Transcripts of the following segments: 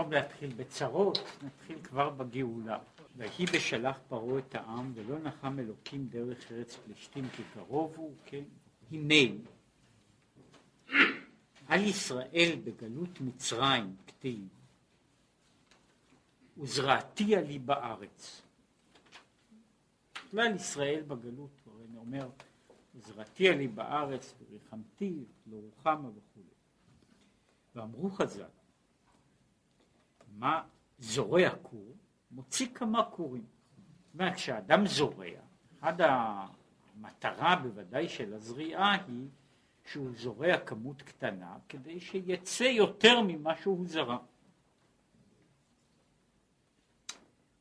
במקום להתחיל בצרות, נתחיל כבר בגאולה. ויהי בשלח פרעה את העם, ולא נחם אלוקים דרך ארץ פלישתים כי קרוב הוא, כן? הנה, על ישראל בגלות מצרים כתיב, וזרעתיה לי בארץ. בכלל ישראל בגלות, הרי אני אומר, וזרעתיה לי בארץ וריחמתי, לא רוחמה וכו'. ואמרו חז"ל, מה זורע כור, מוציא כמה כורים. זאת אומרת, כשאדם זורע, אחת המטרה בוודאי של הזריעה היא שהוא זורע כמות קטנה כדי שיצא יותר ממה שהוא זרע.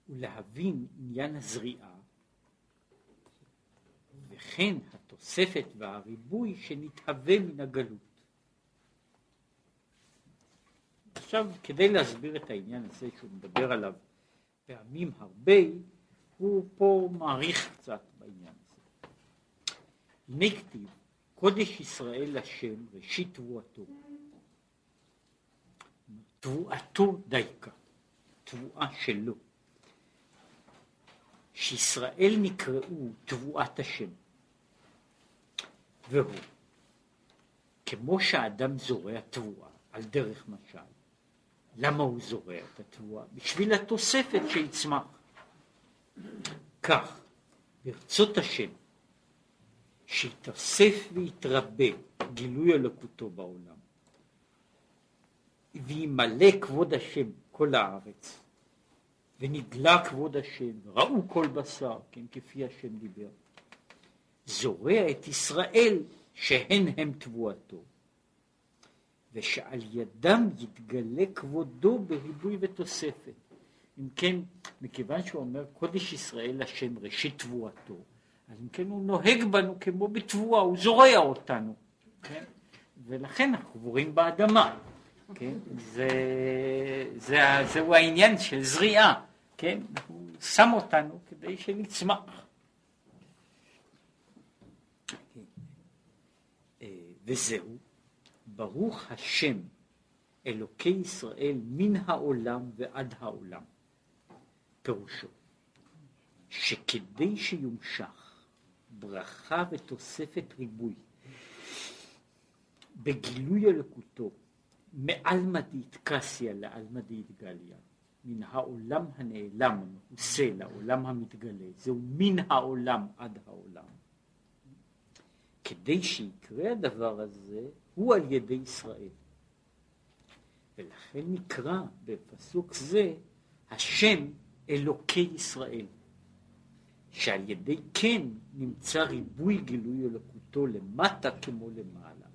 ולהבין עניין הזריעה וכן התוספת והריבוי שנתהווה מן הגלות. עכשיו, כדי להסביר את העניין הזה שהוא מדבר עליו פעמים הרבה, הוא פה מעריך קצת בעניין הזה. הנה כתיב, קודש ישראל השם ראשית תבואתו. תבואתו דייקה, תבואה שלו. שישראל נקראו תבואת השם. והוא, כמו שהאדם זורע תבואה על דרך משל, למה הוא זורע את התבואה? בשביל התוספת שיצמח. כך, ברצות השם, שיתאסף ויתרבה גילוי אלוקותו בעולם, וימלא כבוד השם כל הארץ, ונגלה כבוד השם, ראו כל בשר, כן, כפי השם דיבר. זורע את ישראל שהן הם תבואתו, ושעל ידם יתגלה כבודו בריבוי ותוספת. אם כן, מכיוון שהוא אומר קודש ישראל השם ראשית תבואתו, אז אם כן הוא נוהג בנו כמו בתבואה, הוא זורע אותנו, כן? ולכן אנחנו קבורים באדמה, כן? זה, זה, זהו העניין של זריעה, כן? הוא שם אותנו כדי שנצמח. אה, וזהו ברוך השם אלוקי ישראל מן העולם ועד העולם. פירושו שכדי שיומשך ברכה ותוספת ריבוי בגילוי אלוקותו מעלמא דאיטקסיה לעלמא דאיטגליה מן העולם הנעלם המעושה לעולם המתגלה זהו מן העולם עד העולם כדי שיקרה הדבר הזה הוא על ידי ישראל. ולכן נקרא בפסוק זה השם אלוקי ישראל, שעל ידי כן נמצא ריבוי גילוי אלוקותו למטה כמו למעלה.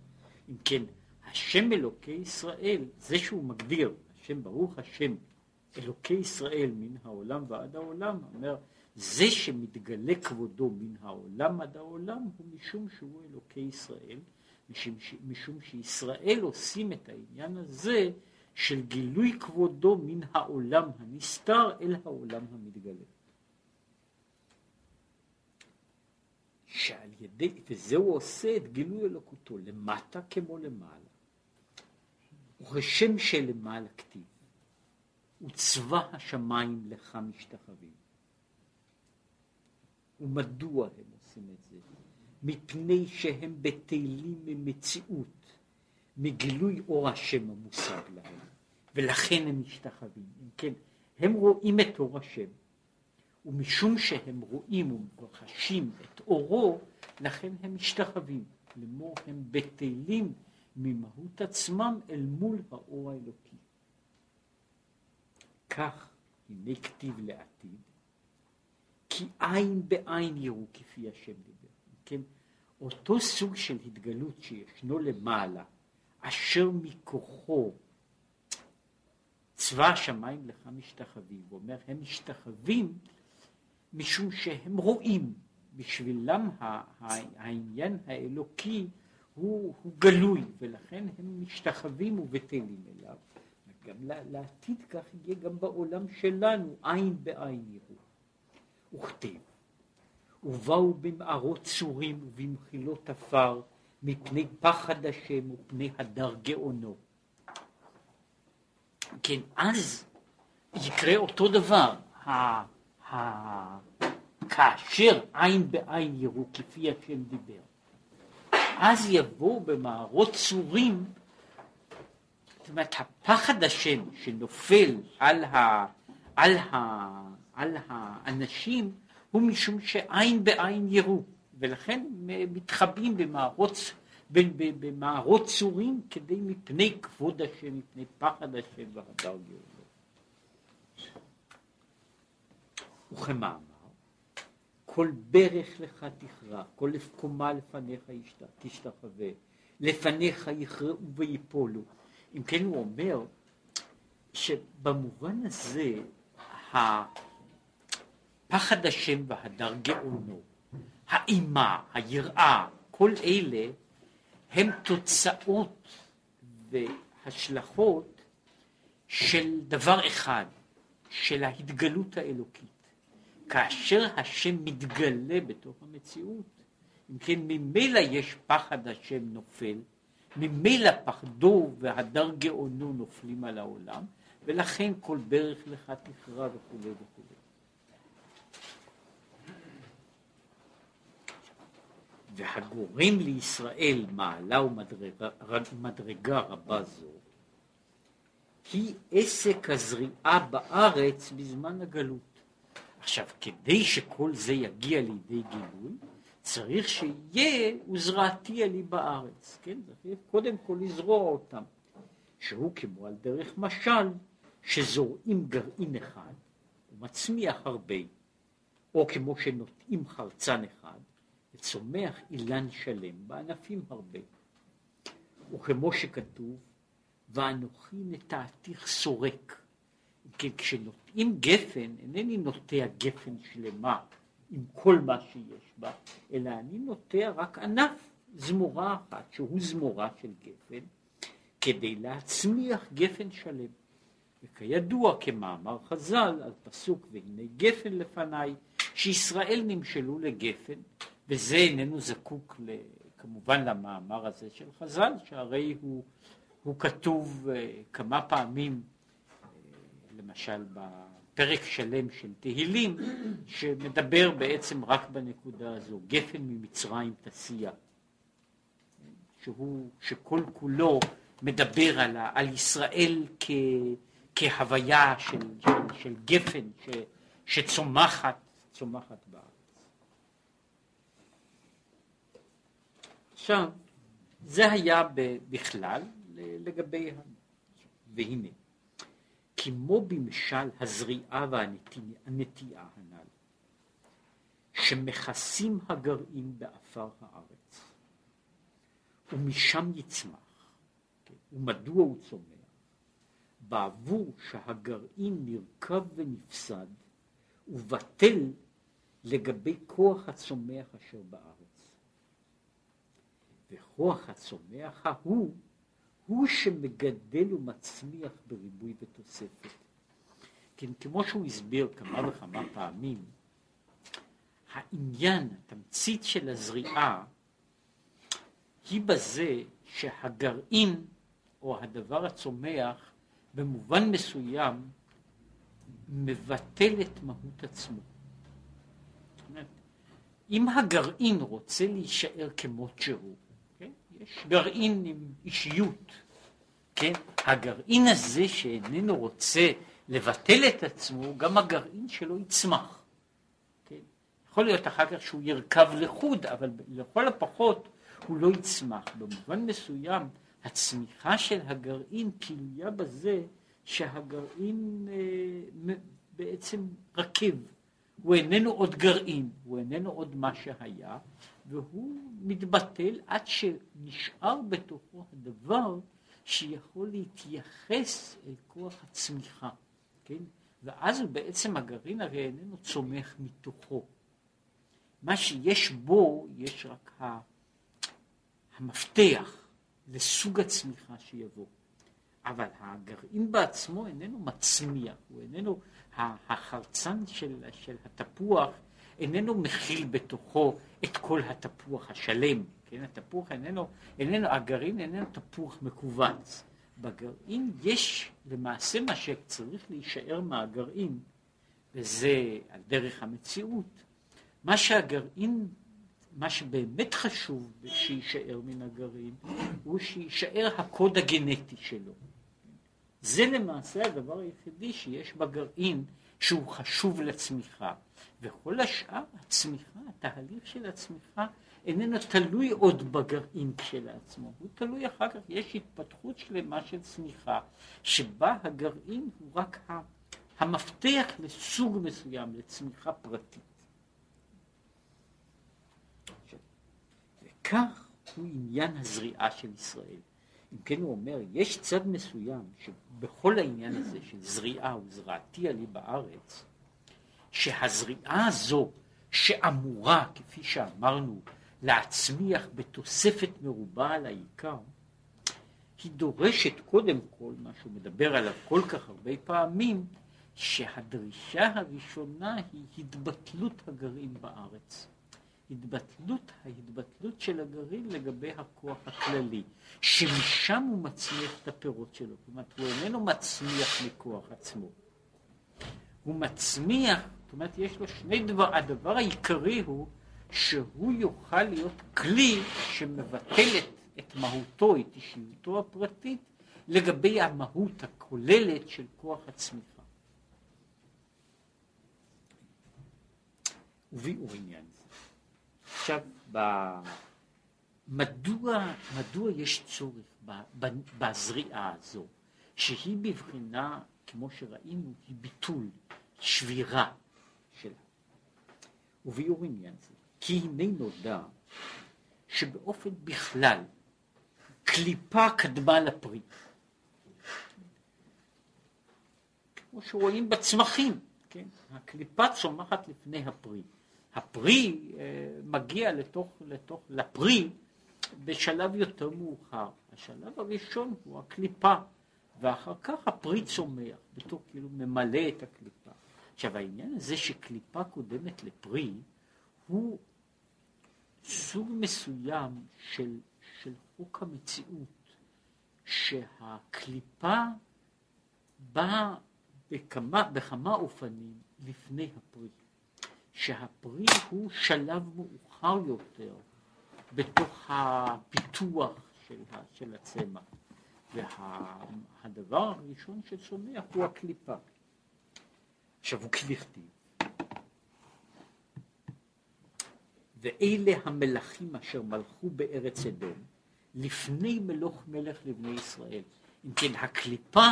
אם כן, השם אלוקי ישראל, זה שהוא מגדיר, השם ברוך השם אלוקי ישראל מן העולם ועד העולם, אומר זה שמתגלה כבודו מן העולם עד העולם הוא משום שהוא אלוקי ישראל, משום, משום שישראל עושים את העניין הזה של גילוי כבודו מן העולם הנסתר אל העולם המתגלה. שעל ידי, וזהו עושה את גילוי אלוקותו למטה כמו למעלה. וכשם שלמעלה כתיב, וצבא השמיים לך משתחווים. ומדוע הם עושים את זה? מפני שהם בטלים ממציאות, מגילוי אור השם המושג להם, ולכן הם משתחווים. אם כן, הם רואים את אור השם, ומשום שהם רואים וחשים את אורו, לכן הם משתחווים. לאמור הם בטלים ממהות עצמם אל מול האור האלוקי. כך הנה כתיב לעתיד, כי עין בעין יראו כפי השם דיבר. כן, אותו סוג של התגלות שישנו למעלה, אשר מכוחו צבא השמיים לך משתחווים, הוא אומר הם משתחווים משום שהם רואים, בשבילם העניין האלוקי הוא, הוא גלוי ולכן הם משתחווים ובטלים אליו. גם לעתיד כך יהיה גם בעולם שלנו עין בעין יראו. וכתיב ובאו במערות צורים ובמחילות עפר, מפני פחד השם ופני הדר גאונו. כן, אז יקרה אותו דבר. כאשר עין בעין יראו כפי השם דיבר, אז יבואו במערות צורים, זאת אומרת, הפחד השם שנופל על, ה, על, ה, על האנשים הוא משום שעין בעין יראו, ולכן מתחבאים במערות, במערות צורים כדי מפני כבוד השם, מפני פחד השם והדר גאולו. וכמאמר, כל ברך לך תכרע, כל קומה לפניך תשתחווה, לפניך יכרעו ויפולו. אם כן הוא אומר שבמובן הזה הפחד השם והדר גאונו, האימה, היראה, כל אלה הם תוצאות והשלכות של דבר אחד, של ההתגלות האלוקית. כאשר השם מתגלה בתוך המציאות, אם כן ממילא יש פחד השם נופל, ממילא פחדו והדר גאונו נופלים על העולם, ולכן כל ברך לך תכרע וכולי וכולי. והגורם לישראל מעלה ומדרגה רבה זו, היא עסק הזריעה בארץ בזמן הגלות. עכשיו, כדי שכל זה יגיע לידי גילוי, צריך שיהיה וזרעתי עלי בארץ, כן? צריך קודם כל לזרוע אותם, שהוא כמו על דרך משל, שזורעים גרעין אחד ומצמיח הרבה, או כמו שנוטעים חרצן אחד וצומח אילן שלם בענפים הרבה. וכמו שכתוב, ואנוכי נטעתיך סורק. כי כשנוטעים גפן, אינני נוטע גפן שלמה עם כל מה שיש בה, אלא אני נוטע רק ענף, זמורה אחת, שהוא זמורה של גפן, כדי להצמיח גפן שלם. וכידוע כמאמר חז"ל על פסוק והנה גפן לפניי, שישראל נמשלו לגפן, וזה איננו זקוק כמובן למאמר הזה של חז"ל, שהרי הוא, הוא כתוב uh, כמה פעמים למשל בפרק שלם של תהילים, שמדבר בעצם רק בנקודה הזו, גפן ממצרים תסיע, שהוא, שכל כולו מדבר על, על ישראל כ, כהוויה של, של, של גפן ש, שצומחת צומחת בארץ. עכשיו, זה היה בכלל לגבי, והנה, כמו במשל הזריעה והנטיעה הנ"ל, שמכסים הגרעין באפר הארץ, ומשם יצמח, כן, ומדוע הוא צומח? בעבור שהגרעין נרקב ונפסד, ובטל לגבי כוח הצומח אשר בארץ. וכוח הצומח ההוא הוא שמגדל ומצמיח בריבוי ותוספת. כן, כמו שהוא הסביר כמה וכמה פעמים, העניין, התמצית של הזריעה, היא בזה שהגרעין או הדבר הצומח במובן מסוים מבטל את מהות עצמו. אם הגרעין רוצה להישאר כמות שהוא, יש גרעין עם אישיות, כן? הגרעין הזה שאיננו רוצה לבטל את עצמו, גם הגרעין שלו יצמח. כן? יכול להיות אחר כך שהוא ירכב לחוד, אבל לכל הפחות הוא לא יצמח. במובן מסוים, הצמיחה של הגרעין תלויה בזה שהגרעין אה, בעצם רכב. הוא איננו עוד גרעין, הוא איננו עוד מה שהיה, והוא מתבטל עד שנשאר בתוכו הדבר שיכול להתייחס אל כוח הצמיחה, כן? ואז בעצם הגרעין הרי איננו צומח מתוכו. מה שיש בו, יש רק המפתח לסוג הצמיחה שיבוא. אבל הגרעין בעצמו איננו מצמיח, הוא איננו, החרצן של, של התפוח איננו מכיל בתוכו את כל התפוח השלם, כן, התפוח איננו, איננו, הגרעין איננו תפוח מכווץ, בגרעין יש למעשה מה שצריך להישאר מהגרעין, וזה על דרך המציאות, מה שהגרעין, מה שבאמת חשוב שיישאר מן הגרעין, הוא שיישאר הקוד הגנטי שלו. זה למעשה הדבר היחידי שיש בגרעין שהוא חשוב לצמיחה. וכל השאר, הצמיחה, התהליך של הצמיחה, איננו תלוי עוד בגרעין כשלעצמו, הוא תלוי אחר כך, יש התפתחות שלמה של צמיחה, שבה הגרעין הוא רק המפתח לסוג מסוים, לצמיחה פרטית. וכך הוא עניין הזריעה של ישראל. אם כן הוא אומר, יש צד מסוים שבכל העניין הזה של זריעה וזרעתי עלי בארץ, שהזריעה הזו שאמורה, כפי שאמרנו, להצמיח בתוספת מרובה על העיקר, היא דורשת קודם כל, מה שהוא מדבר עליו כל כך הרבה פעמים, שהדרישה הראשונה היא התבטלות הגרעין בארץ. התבטלות, ההתבטלות של הגרעין לגבי הכוח הכללי, שמשם הוא מצמיח את הפירות שלו. זאת הוא איננו מצמיח מכוח עצמו. הוא מצמיח, זאת אומרת, יש לו שני דבר, הדבר העיקרי הוא שהוא יוכל להיות כלי שמבטל את, מהותו, את אישיותו הפרטית, לגבי המהות הכוללת של כוח הצמיחה. וביאור עניין. עכשיו, ב... מדוע, מדוע יש צורך בזריעה הזו, שהיא בבחינה, כמו שראינו, היא ביטול, שבירה שלה. וביאור עניין זה. כי הנה נודע שבאופן בכלל קליפה קדמה לפרי. כמו שרואים בצמחים, כן? הקליפה צומחת לפני הפרי. הפרי אה, מגיע לתוך, לתוך, לפרי בשלב יותר מאוחר. השלב הראשון הוא הקליפה, ואחר כך הפרי צומח, בתור כאילו ממלא את הקליפה. עכשיו העניין הזה שקליפה קודמת לפרי, הוא סוג מסוים של, של חוק המציאות, שהקליפה באה בכמה, בכמה אופנים לפני הפרי. שהפרי הוא שלב מאוחר יותר בתוך הפיתוח של, של הצמח. והדבר וה, הראשון שצומח הוא הקליפה. עכשיו הוא כדכתיב. ואלה המלכים אשר מלכו בארץ אדום לפני מלוך מלך לבני ישראל. אם כן, הקליפה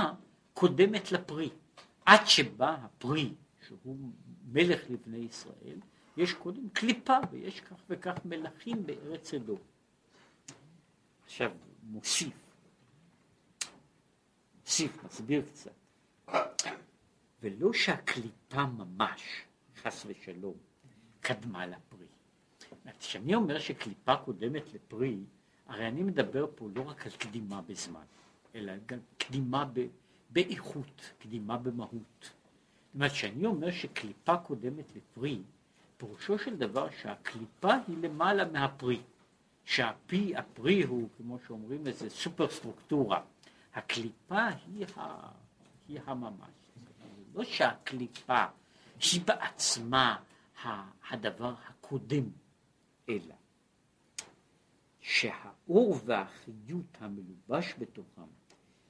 קודמת לפרי. עד שבא הפרי, שהוא מלך לבני ישראל, יש קודם קליפה ויש כך וכך מלכים בארץ אדום. עכשיו, מוסיף, מוסיף, מסביר קצת. ולא שהקליפה ממש, חס ושלום, קדמה לפרי. כשאני אומר שקליפה קודמת לפרי, הרי אני מדבר פה לא רק על קדימה בזמן, אלא גם קדימה ב, באיכות, קדימה במהות. זאת אומרת, כשאני אומר שקליפה קודמת לפרי, פירושו של דבר שהקליפה היא למעלה מהפרי. שהפי, הפרי הוא, כמו שאומרים, איזה סופר סטרוקטורה. הקליפה היא, ה, היא הממש. לא שהקליפה היא בעצמה הדבר הקודם אלא שהאור והחיות המלובש בתוכם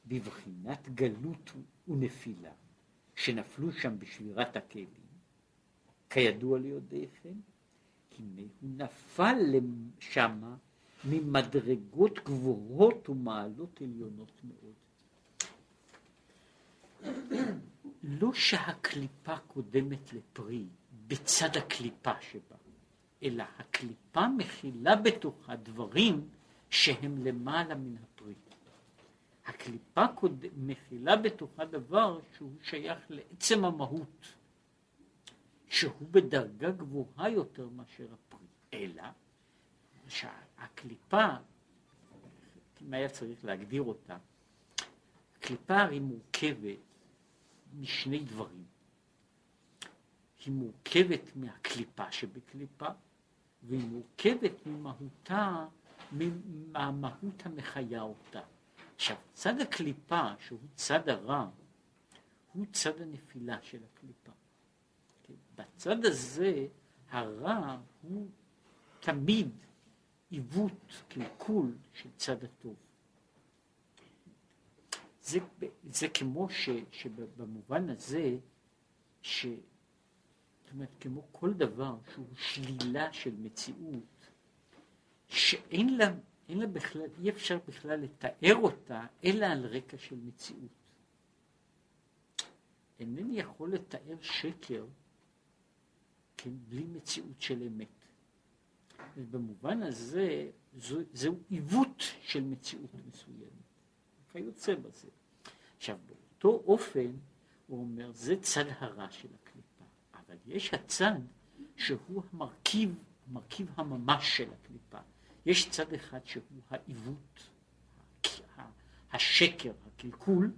בבחינת גלות ונפילה שנפלו שם בשבירת הכלים, כידוע ליודעיכם, הנה הוא נפל שמה ממדרגות גבוהות ומעלות עליונות מאוד. לא שהקליפה קודמת לפרי בצד הקליפה שבה, אלא הקליפה מכילה בתוכה דברים שהם למעלה מן הפרי. הקליפה. מכילה בתוכה דבר שהוא שייך לעצם המהות, שהוא בדרגה גבוהה יותר מאשר הפרי. אלא שהקליפה, אם היה צריך להגדיר אותה, הקליפה הרי מורכבת משני דברים. היא מורכבת מהקליפה שבקליפה, והיא מורכבת ממהותה, מהמהות המחיה אותה. עכשיו, צד הקליפה, שהוא צד הרע, הוא צד הנפילה של הקליפה. כן? בצד הזה, הרע הוא תמיד עיוות, קלקול של צד הטוב. זה, זה כמו ש, שבמובן הזה, ש... זאת אומרת, כמו כל דבר שהוא שלילה של מציאות, שאין לה, אין לה בכלל, אי אפשר בכלל לתאר אותה, אלא על רקע של מציאות. אינני יכול לתאר שקר, כן, בלי מציאות של אמת. ובמובן הזה, זו, זהו עיוות של מציאות מסוימת. כיוצא בזה. עכשיו, באותו אופן, הוא אומר, זה צד הרע של הקליפה, אבל יש הצד שהוא המרכיב, המרכיב הממש של הקליפה. יש צד אחד שהוא העיוות, השקר, הקלקול,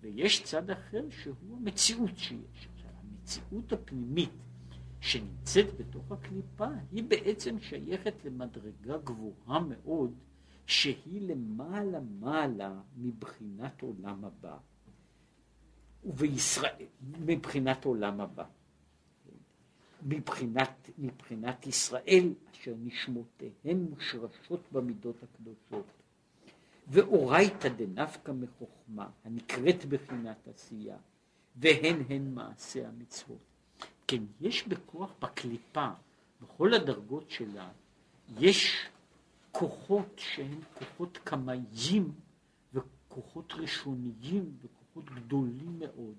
ויש צד אחר שהוא המציאות שיש. עכשיו, המציאות הפנימית שנמצאת בתוך הקליפה היא בעצם שייכת למדרגה גבוהה מאוד שהיא למעלה מעלה מבחינת עולם הבא ובישראל, מבחינת עולם הבא. מבחינת, מבחינת ישראל אשר נשמותיהן מושרשות במידות הקדושות ואורייתא דנפקא מחוכמה הנקראת בחינת עשייה והן הן מעשה המצוות. כן, יש בכוח בקליפה, בכל הדרגות שלה, יש כוחות שהם כוחות קמאיים וכוחות ראשוניים וכוחות גדולים מאוד,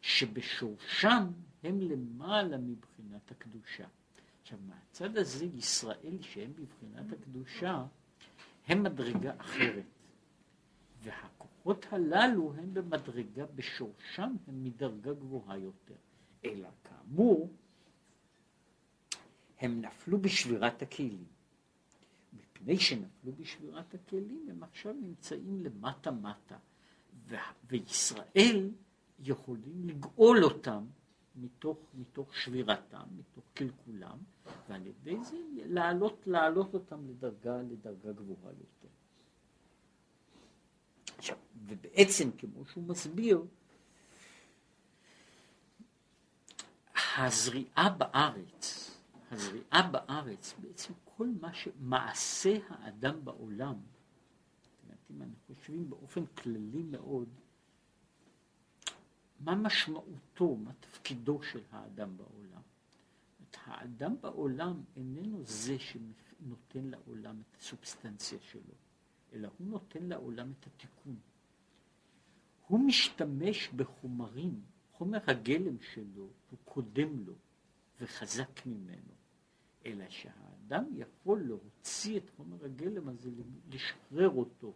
שבשורשם הם למעלה מבחינת הקדושה. עכשיו, מהצד הזה ישראל שהם בבחינת הקדושה, הם מדרגה אחרת. והכוחות הללו הם במדרגה, בשורשם הם מדרגה גבוהה יותר. אלא כאמור, הם נפלו בשבירת הכלים. מפני שנפלו בשבירת הכלים, הם עכשיו נמצאים למטה מטה, וישראל יכולים לגאול אותם מתוך, מתוך שבירתם, מתוך קלקולם, ועל ידי זה להעלות, להעלות אותם לדרגה, לדרגה גבוהה יותר. עכשיו, ובעצם, כמו שהוא מסביר, הזריעה בארץ, הזריעה בארץ, בעצם כל מה שמעשה האדם בעולם, אם אנחנו חושבים באופן כללי מאוד, מה משמעותו, מה תפקידו של האדם בעולם. האדם בעולם איננו זה שנותן לעולם את הסובסטנציה שלו, אלא הוא נותן לעולם את התיקון. הוא משתמש בחומרים, חומר הגלם שלו הוא קודם לו וחזק ממנו, אלא שהאדם יכול להוציא את חומר הגלם הזה, לשחרר אותו.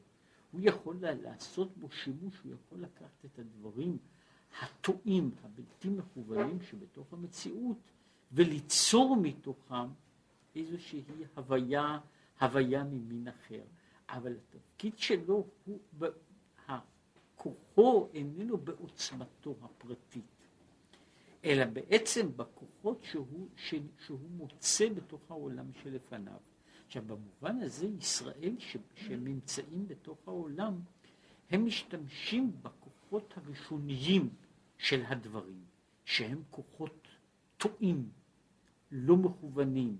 הוא יכול לעשות בו שימוש, הוא יכול לקחת את הדברים הטועים, הבלתי מכוונים שבתוך המציאות, וליצור מתוכם איזושהי הוויה, הוויה ממין אחר. אבל התפקיד שלו הוא, כוחו איננו בעוצמתו הפרטית, אלא בעצם בכוחות שהוא, שהוא מוצא בתוך העולם שלפניו. עכשיו במובן הזה ישראל ש, שנמצאים בתוך העולם, הם משתמשים בכוחות הראשוניים של הדברים, שהם כוחות טועים, לא מכוונים,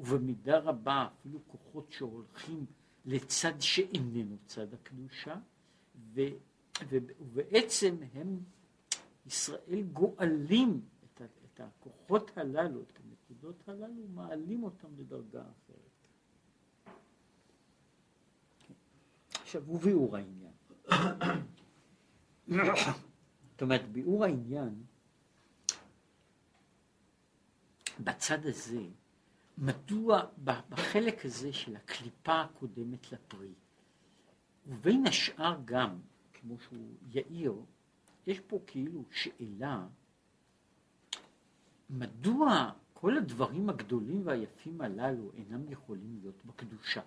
ובמידה רבה אפילו כוחות שהולכים לצד שאיננו צד הקדושה, ו, ו, ובעצם הם, ישראל גואלים את, את הכוחות הללו, את הנקודות הללו, מעלים אותם לדרגה אחרת. עכשיו, הוא ביאור העניין. זאת אומרת, ביאור העניין, בצד הזה, מדוע בחלק הזה של הקליפה הקודמת לפרי, ובין השאר גם, כמו שהוא יאיר, יש פה כאילו שאלה, מדוע כל הדברים הגדולים והיפים הללו אינם יכולים להיות בקדושה?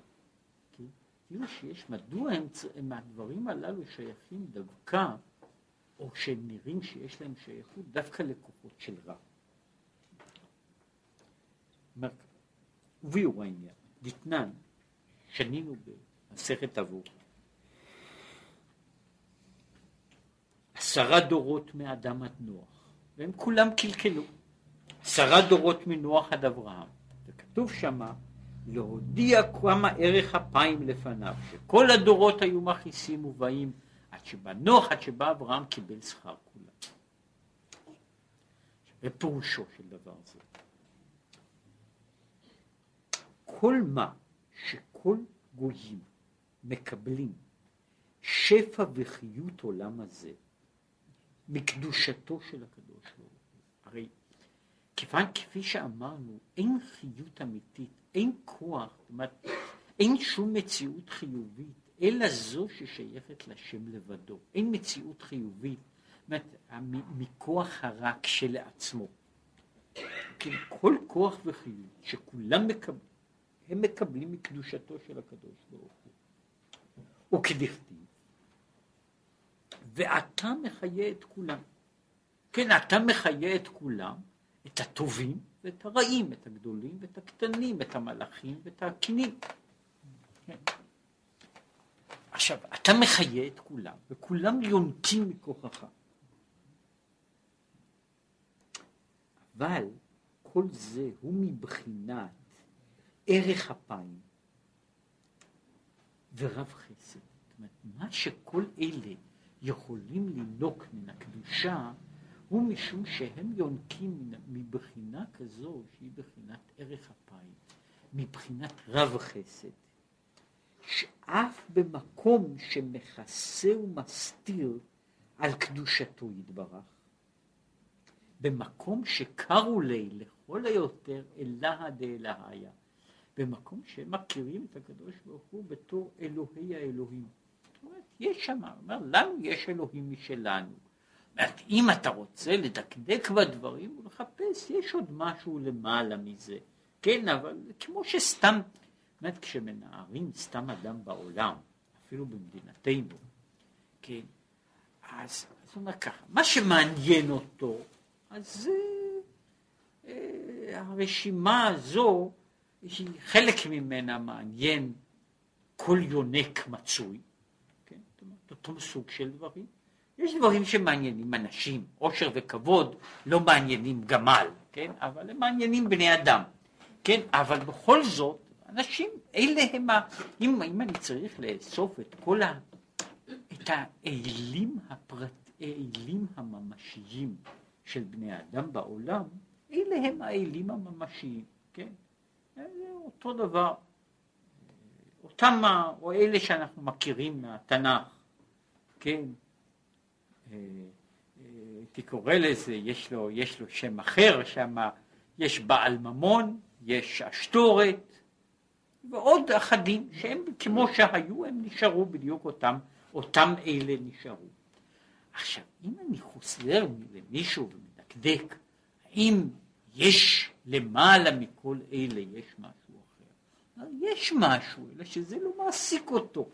כאילו שיש, מדוע הם, הם הדברים הללו שייכים דווקא או שהם נראים שיש להם שייכות דווקא לכוחות של רע. וביאור העניין, דתנן, שנינו במסכת אבות, עשרה דורות מאדם עד נוח, והם כולם קלקלו. עשרה דורות מנוח עד אברהם, וכתוב שמה להודיע כמה ערך אפיים לפניו, שכל הדורות היו מכעיסים ובאים עד שבא נוח, עד שבא אברהם קיבל שכר כולם. ופירושו של דבר זה. כל מה שכל גויים מקבלים שפע וחיות עולם הזה מקדושתו של הקדוש ברוך הוא. הרי כיוון כפי שאמרנו, אין חיות אמיתית, אין כוח, זאת אומרת, אין שום מציאות חיובית, אלא זו ששייכת לשם לבדו. אין מציאות חיובית, מכוח הרע כשלעצמו. כן, כל כוח וחיות שכולם מקבלים, הם מקבלים מקדושתו של הקדוש ברוך הוא. וכדכתיב, ואתה מחיה את כולם. כן, אתה מחיה את כולם, את הטובים ואת הרעים, את הגדולים ואת הקטנים, את המלאכים ואת הקינים. כן. עכשיו, אתה מחיה את כולם, וכולם יונקים מכוחך. אבל כל זה הוא מבחינת ערך אפיים ורב חסד. זאת אומרת, מה שכל אלה יכולים לינוק מן הקדושה, הוא משום שהם יונקים מבחינה כזו שהיא בחינת ערך אפיים, מבחינת רב חסד, שאף במקום שמכסה ומסתיר על קדושתו יתברך, במקום שקרו לי לכל היותר אלה דאלהיה, במקום שהם מכירים את הקדוש ברוך הוא בתור אלוהי האלוהים. זאת אומרת, יש שם, אומר, לנו יש אלוהים משלנו. אומרת, אם אתה רוצה לדקדק בדברים ולחפש, יש עוד משהו למעלה מזה. כן, אבל כמו שסתם, באמת כשמנערים סתם אדם בעולם, אפילו במדינתנו, כן, אז הוא אומר ככה, מה שמעניין אותו, אז אה, הרשימה הזו, חלק ממנה מעניין כל יונק מצוי, כן, זאת אומרת, אותו סוג של דברים, יש דברים שמעניינים אנשים, עושר וכבוד לא מעניינים גמל, כן? אבל הם מעניינים בני אדם, כן? אבל בכל זאת, אנשים, אלה הם ה... אם, אם אני צריך לאסוף את כל ה... את האלים הפרט... האלים הממשיים של בני האדם בעולם, אלה הם האלים הממשיים, כן? זה אותו דבר. אותם, או אלה שאנחנו מכירים מהתנ"ך, כן? הייתי קורא לזה, יש לו, יש לו שם אחר, שם יש בעל ממון, יש אשתורת, ועוד אחדים שהם כמו שהיו, הם נשארו בדיוק אותם, אותם אלה נשארו. עכשיו, אם אני חוזר למישהו ומדקדק, האם יש למעלה מכל אלה, יש משהו אחר? יש משהו, אלא שזה לא מעסיק אותו.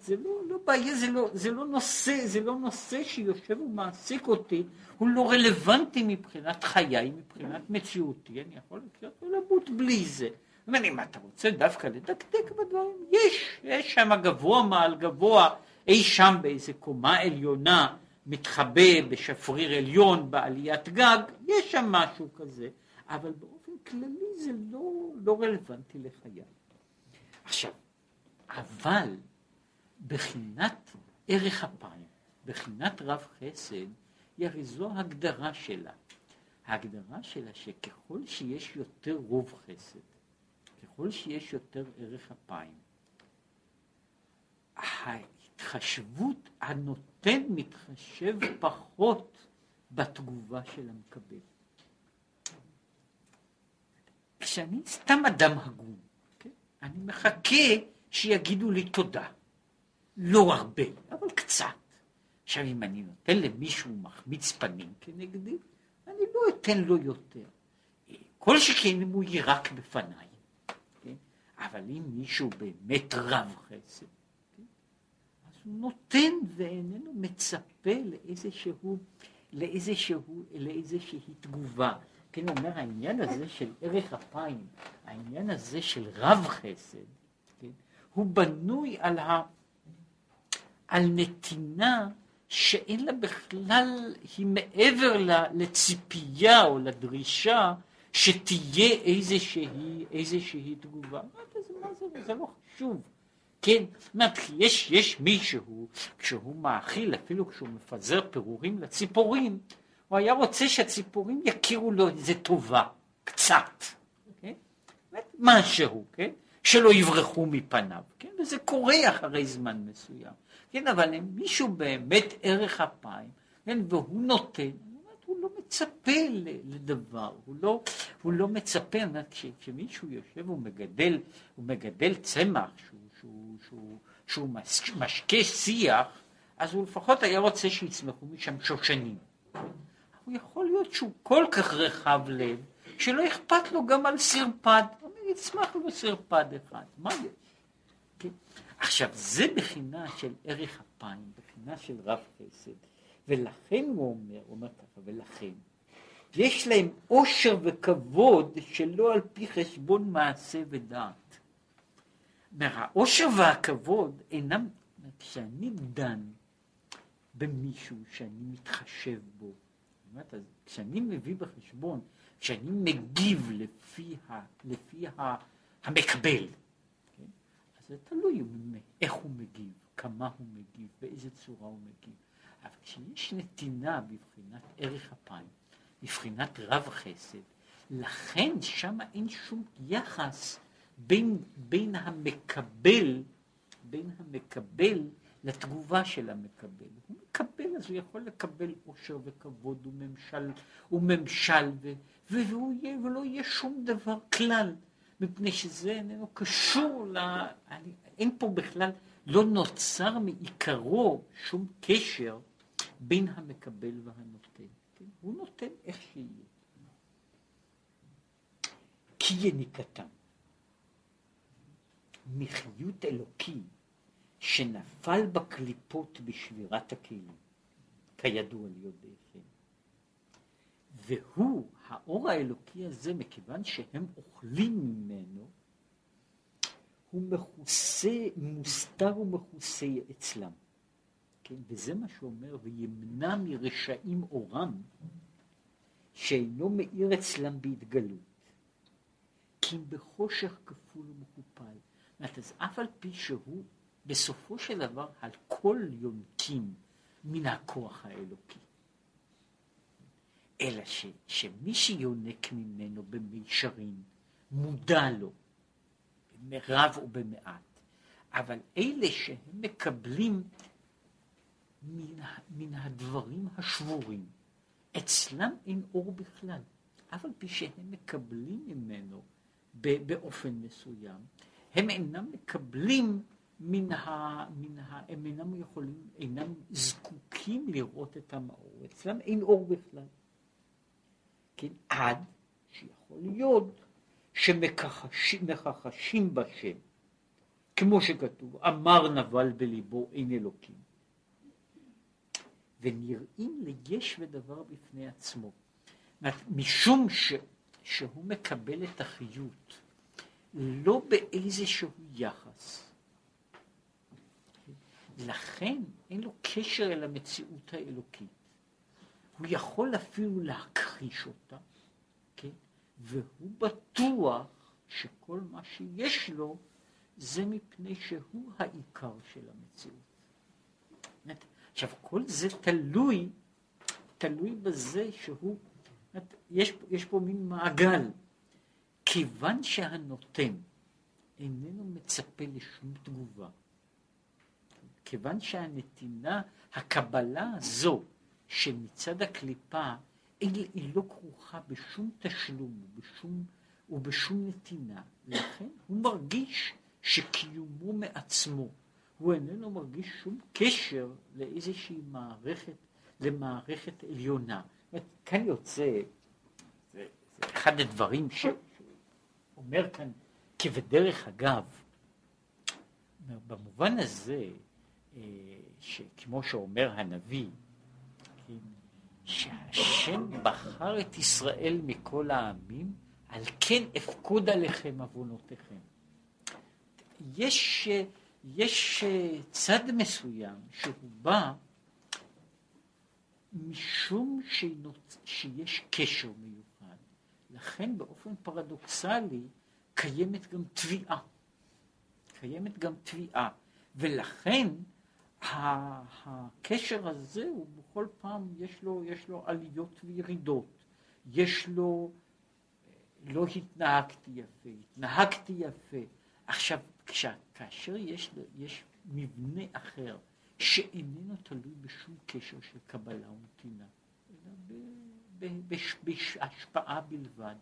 זה לא, לא בעיה, זה לא, זה לא נושא, זה לא נושא שיושב ומעסיק אותי, הוא לא רלוונטי מבחינת חיי, מבחינת מציאותי, אני יכול לחיות ולמות בלי זה. אבל אם אתה רוצה דווקא לדקדק בדברים, יש, יש שם גבוה מעל גבוה, אי שם באיזה קומה עליונה, מתחבא בשפריר עליון בעליית גג, יש שם משהו כזה, אבל באופן כללי זה לא, לא רלוונטי לחיי. עכשיו, אבל בחינת ערך אפיים, בחינת רב חסד, היא הרי זו הגדרה שלה. ההגדרה שלה שככל שיש יותר רוב חסד, ככל שיש יותר ערך אפיים, ההתחשבות, הנותן מתחשב פחות בתגובה של המקבל. כשאני סתם אדם הגון, כן? אני מחכה שיגידו לי תודה. לא הרבה, אבל קצת. עכשיו, אם אני נותן למישהו מחמיץ פנים כנגדי, אני לא אתן לו יותר. כל שכן אם הוא יירק בפניי. אבל אם מישהו באמת רב חסד, כן? אז הוא נותן ואיננו מצפה לאיזשהו, לאיזשהו, לאיזושהי תגובה. כן, אומר, העניין הזה של ערך אפיים, העניין הזה של רב חסד, כן, הוא בנוי על ה... על נתינה שאין לה בכלל, היא מעבר לציפייה או לדרישה שתהיה איזושהי, איזושהי תגובה. מה זה, זה, זה לא חשוב. כן, אומרת, יש, יש מישהו, כשהוא מאכיל, אפילו כשהוא מפזר פירורים לציפורים, הוא היה רוצה שהציפורים יכירו לו איזה טובה, קצת, כן? משהו, כן? שלא יברחו מפניו, כן? וזה קורה אחרי זמן מסוים, כן? אבל אם מישהו באמת ערך אפיים, כן? והוא נותן, מצפה לדבר, הוא לא, הוא לא מצפה, כשמישהו יושב ומגדל, הוא מגדל צמח שהוא, שהוא, שהוא, שהוא משקה שיח, אז הוא לפחות היה רוצה שיצמחו משם שושנים. הוא יכול להיות שהוא כל כך רחב לב, שלא אכפת לו גם על סרפד. הוא יצמח לו סרפד אחד, מה יש? כן? עכשיו, זה בחינה של ערך אפיים, בחינה של רב חסד. ולכן הוא אומר, הוא אומר ככה, ולכן, יש להם עושר וכבוד שלא על פי חשבון מעשה ודעת. העושר והכבוד אינם, כשאני דן במישהו שאני מתחשב בו, אומרת, אז כשאני מביא בחשבון, כשאני מגיב לפי, ה, לפי ה, המקבל, כן? אז זה תלוי איך הוא מגיב, כמה הוא מגיב, באיזה צורה הוא מגיב. אבל כשיש נתינה בבחינת ערך אפיים, בבחינת רב חסד, לכן שם אין שום יחס בין, בין המקבל, בין המקבל לתגובה של המקבל. הוא מקבל, אז הוא יכול לקבל עושר וכבוד וממשל, וממשל ו, והוא יהיה, ולא יהיה שום דבר כלל, מפני שזה איננו קשור ל... אין פה בכלל, לא נוצר מעיקרו שום קשר בין המקבל והנותן. כן? הוא נותן איך שיהיה. כי יניקתם מחיות אלוקי שנפל בקליפות בשבירת הכלים, כידוע ליודעיכם. והוא, האור האלוקי הזה, מכיוון שהם אוכלים ממנו, הוא מכוסה, מוסתר ומכוסה אצלם. כן? וזה מה שאומר, וימנע מרשעים אורם, שאינו מאיר אצלם בהתגלות. כי אם בחושך כפול ומכופל. אז אף על פי שהוא בסופו של דבר על כל יונקים מן הכוח האלוקי. אלא ש, שמי שיונק ממנו במישרין, מודע לו, ברב או במעט, אבל אלה שהם מקבלים מן, מן הדברים השבורים, אצלם אין אור בכלל, אף על פי שהם מקבלים ממנו באופן מסוים, הם אינם מקבלים מן ה... מן ה... הם אינם יכולים, אינם זקוקים לראות את המאור. אצלם אין אור בכלל. כן, עד שיכול להיות שמכחשים בשם, כמו שכתוב, אמר נבל בליבו אין אלוקים. ונראים ליש ודבר בפני עצמו. משום ש, שהוא מקבל את החיות לא באיזשהו יחס, לכן אין לו קשר אל המציאות האלוקית. הוא יכול אפילו להכחיש אותה, כן? והוא בטוח שכל מה שיש לו זה מפני שהוא העיקר של המציאות. עכשיו, כל זה תלוי, תלוי בזה שהוא, יש, יש פה מין מעגל. כיוון שהנותן איננו מצפה לשום תגובה, כיוון שהנתינה, הקבלה הזו שמצד הקליפה, היא לא כרוכה בשום תשלום ובשום, ובשום נתינה. לכן הוא מרגיש שקיומו מעצמו. הוא איננו מרגיש שום קשר לאיזושהי מערכת, למערכת עליונה. כאן יוצא, זה, זה אחד הדברים שאומר כאן כבדרך אגב, במובן הזה, אה, שכמו שאומר הנביא, כן, שהשם בחר את ישראל מכל העמים, על כן אפקוד עליכם עוונותיכם. יש, יש צד מסוים שהוא בא משום שנוצ... שיש קשר מיוחד, לכן באופן פרדוקסלי קיימת גם תביעה. קיימת גם תביעה, ולכן הקשר הזה הוא בכל פעם יש לו, יש לו עליות וירידות, יש לו לא התנהגתי יפה, התנהגתי יפה. עכשיו, כאשר יש, יש מבנה אחר שאיננו תלוי בשום קשר של קבלה ונתינה, אלא בהשפעה בלבד,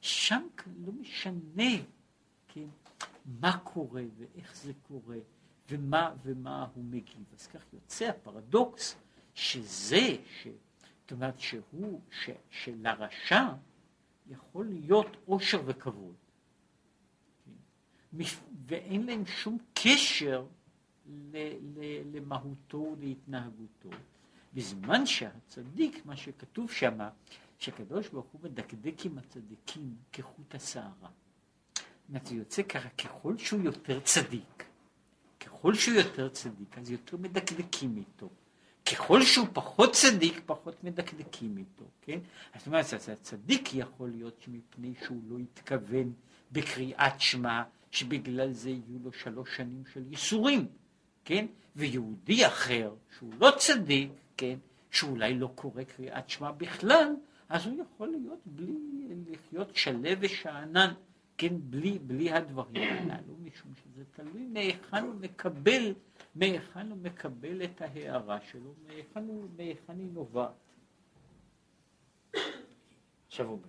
שם לא משנה כן, מה קורה ואיך זה קורה ומה, ומה הוא מגיב. אז כך יוצא הפרדוקס שזה, ש, זאת אומרת שהוא, ש, שלרשע יכול להיות עושר וכבוד. ואין להם שום קשר למהותו ולהתנהגותו. בזמן שהצדיק, מה שכתוב שם, שהקדוש ברוך הוא מדקדק עם הצדיקים כחוט השערה. זה יוצא ככה, ככל שהוא יותר צדיק, ככל שהוא יותר צדיק, אז יותר מדקדקים איתו. ככל שהוא פחות צדיק, פחות מדקדקים איתו, כן? זאת אומרת, הצדיק יכול להיות שמפני שהוא לא התכוון בקריאת שמע, שבגלל זה יהיו לו שלוש שנים של ייסורים, כן? ויהודי אחר, שהוא לא צדיק, כן? שאולי לא קורא קריאת שמע בכלל, אז הוא יכול להיות בלי, לחיות שלו ושאנן, כן? בלי, בלי הדברים הללו, משום שזה תלוי מהיכן הוא מקבל מהיכן הוא מקבל את ההערה שלו, מהיכן, הוא, מהיכן היא נובעת. עכשיו הוא אומר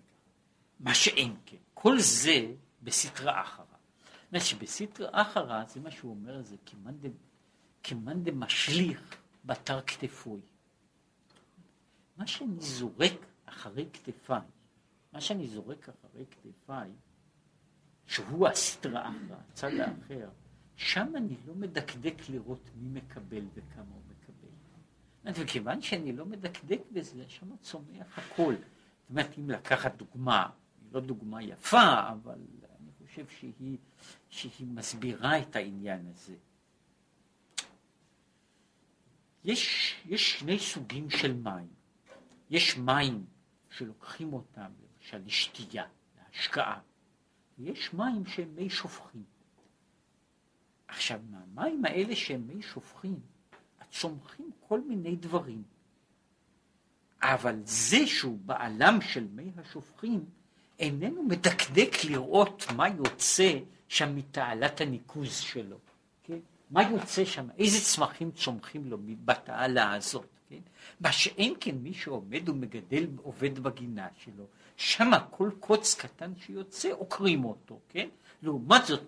מה שאין כן, כל זה בסטרא אחרא. שבסטרא אחרא זה מה שהוא אומר, זה כמאן דמשליך בתר כתפוי. מה שאני זורק אחרי כתפיי, מה שאני זורק אחרי כתפיי, שהוא הסטרא אחרא, הצד האחר, שם אני לא מדקדק לראות מי מקבל וכמה הוא מקבל. וכיוון שאני לא מדקדק בזה, שם צומח הכל. זאת אומרת, אם לקחת דוגמה, לא דוגמה יפה, אבל חושב שהיא, שהיא מסבירה את העניין הזה. יש, יש שני סוגים של מים. יש מים שלוקחים אותם, למשל לשתייה, להשקעה, ויש מים שהם מי שופכים. עכשיו, מהמים האלה שהם מי שופכים, צומחים כל מיני דברים. אבל זה שהוא בעלם של מי השופכים, איננו מדקדק לראות מה יוצא שם מתעלת הניקוז שלו. כן? מה יוצא שם, איזה צמחים צומחים לו בתעלה הזאת. כן? מה שאין כן מי שעומד ומגדל עובד בגינה שלו, שם כל קוץ קטן שיוצא עוקרים אותו, כן? לעומת זאת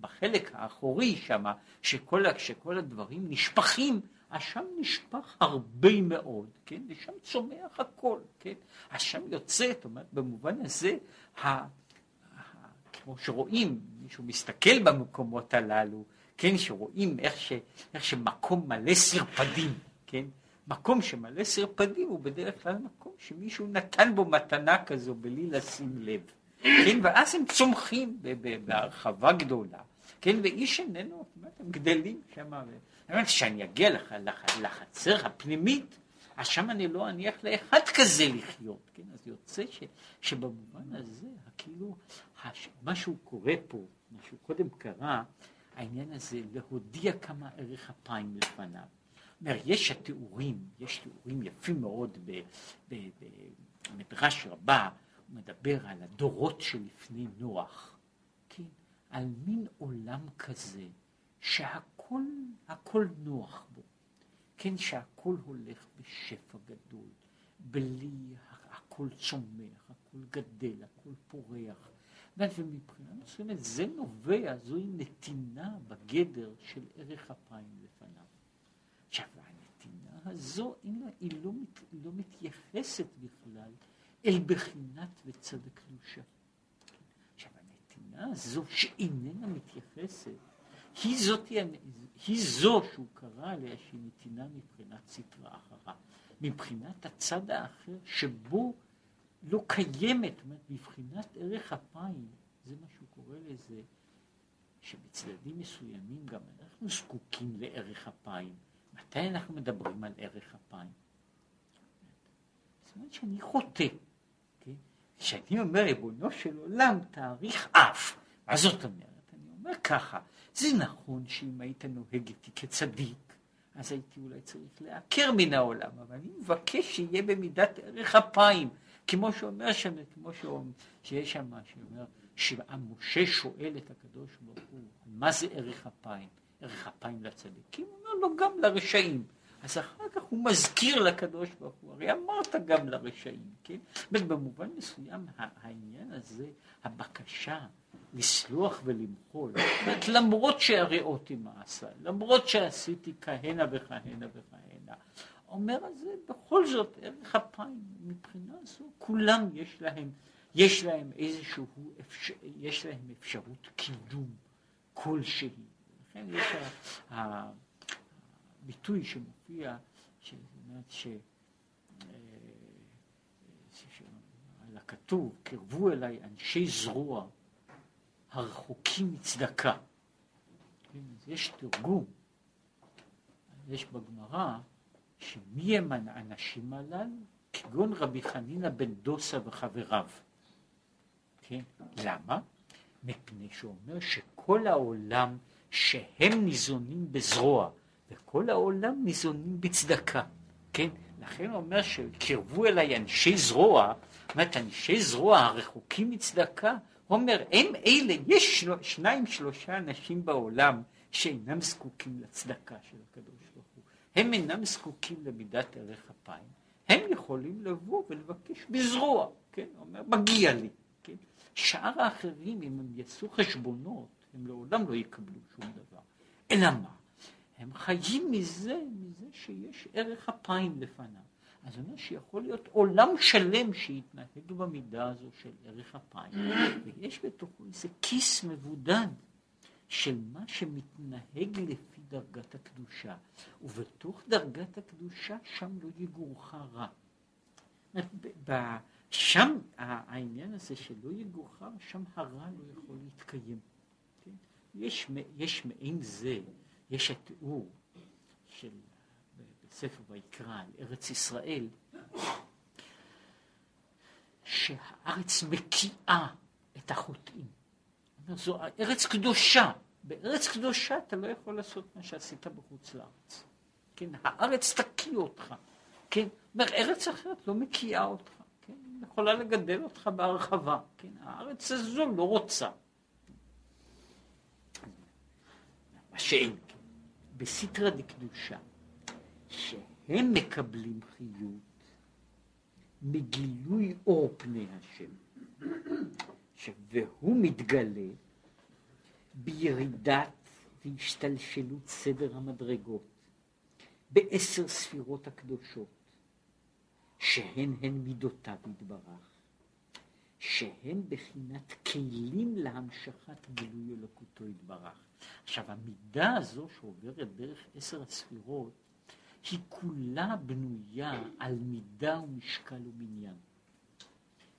בחלק האחורי שם, שכל, שכל הדברים נשפכים, אז שם נשפך הרבה מאוד, כן? ושם צומח הכל, כן? אז שם יוצא, זאת אומרת, במובן הזה, ה, ה, כמו שרואים, מישהו מסתכל במקומות הללו, כן? שרואים איך, ש, איך שמקום מלא סרפדים, כן? מקום שמלא סרפדים הוא בדרך כלל מקום שמישהו נתן בו מתנה כזו בלי לשים לב. כן, ואז הם צומחים בהרחבה גדולה, כן, ואיש איננו, זאת אומרת, הם גדלים שם, זאת כשאני אגיע לח, לח, לחצר הפנימית, אז שם אני לא אניח לאחד כזה לחיות, כן, אז יוצא ש, שבמובן הזה, כאילו, משהו קורה פה, משהו קודם קרה, העניין הזה להודיע כמה ערך אפיים לפניו. אומר, יש התיאורים, יש תיאורים יפים מאוד במדרש רבה, הוא מדבר על הדורות שלפני נוח, כן, על מין עולם כזה שהכל הכל נוח בו, כן, שהכל הולך בשפע גדול, בלי, הכל צומח, הכל גדל, הכל פורח, ומבחינה מסוימת זה נובע, זוהי נתינה בגדר של ערך אפיים לפניו. עכשיו, הנתינה הזו, היא לא, לא מתייחסת בכלל אל בחינת וצדק קדושה. עכשיו הנתינה הזו שאיננה מתייחסת, היא, זאת, היא זו שהוא קרא עליה שהיא נתינה מבחינת סטרה אחרה, מבחינת הצד האחר שבו לא קיימת, זאת אומרת, מבחינת ערך אפיים, זה מה שהוא קורא לזה, שבצדדים מסוימים גם אנחנו זקוקים לערך אפיים. מתי אנחנו מדברים על ערך אפיים? זאת אומרת שאני חוטא. כן? כשאני אומר ריבונו של עולם תאריך אף, מה זאת אומרת? אומר ככה, זה נכון שאם היית נוהג איתי כצדיק, אז הייתי אולי צריך לעקר מן העולם, אבל אני מבקש שיהיה במידת ערך אפיים, כמו שאומר שם, כמו שאומר, שיש שם מה שאומר, שמשה שואל את הקדוש ברוך הוא, מה זה ערך אפיים? ערך אפיים לצדיקים? הוא אומר לו גם לרשעים. אז אחר כך הוא מזכיר לקדוש ברוך הוא, הרי אמרת גם לרשעים, כן? במובן מסוים העניין הזה, הבקשה לסלוח ולמחול, למרות שהרעותי מעשה, למרות שעשיתי כהנה וכהנה וכהנה, אומר על זה בכל זאת ערך אפיים, מבחינה זו כולם יש להם, יש להם איזשהו, אפשר, יש להם אפשרות קידום כלשהי. לכן יש הביטוי שמופיע, שאומרת ש... על הכתוב, קרבו אליי אנשי זרוע הרחוקים מצדקה. כן, יש תרגום, יש בגמרא, שמי הם האנשים הללו? כגון רבי חנינא בן דוסה וחבריו. כן? למה? מפני שאומר שכל העולם שהם ניזונים בזרוע, וכל העולם ניזונים בצדקה. כן? לכן הוא אומר שקרבו אליי אנשי זרוע, זאת אומרת אנשי זרוע הרחוקים מצדקה, אומר, הם אלה, יש של... שניים שלושה אנשים בעולם שאינם זקוקים לצדקה של הקדוש ברוך הוא. הם אינם זקוקים למידת ערך אפיים. הם יכולים לבוא ולבקש בזרוע, כן? אומר, מגיע לי, כן? שאר האחרים, אם הם יעשו חשבונות, הם לעולם לא יקבלו שום דבר. אלא מה? הם חיים מזה, מזה שיש ערך אפיים לפניו. אז אני אומר שיכול להיות עולם שלם שיתנהג במידה הזו של ערך אפיים, ויש בתוכו איזה כיס מבודד של מה שמתנהג לפי דרגת הקדושה, ובתוך דרגת הקדושה שם לא יגורך רע. שם העניין הזה שלא יגוחר, שם הרע לא יכול להתקיים. כן? יש, יש מעין זה, יש התיאור של בספר ויקרא על ארץ ישראל, שהארץ מקיאה את החוטאים. זו ארץ קדושה. בארץ קדושה אתה לא יכול לעשות מה שעשית בחוץ לארץ. כן, הארץ תקיא אותך. כן, אומר, ארץ אחרת לא מקיאה אותך. כן, יכולה לגדל אותך בהרחבה. כן, הארץ הזו לא רוצה. מה שאין כן, בסיטרא דקדושה, שהם מקבלים חיות מגילוי אור פני השם, והוא מתגלה בירידת והשתלשלות סדר המדרגות בעשר ספירות הקדושות, שהן הן מידותיו יתברך, שהן בחינת כלים להמשכת גילוי אלוקותו יתברך. עכשיו המידה הזו שעוברת דרך עשר הספירות היא כולה בנויה על מידה ומשקל ומניין.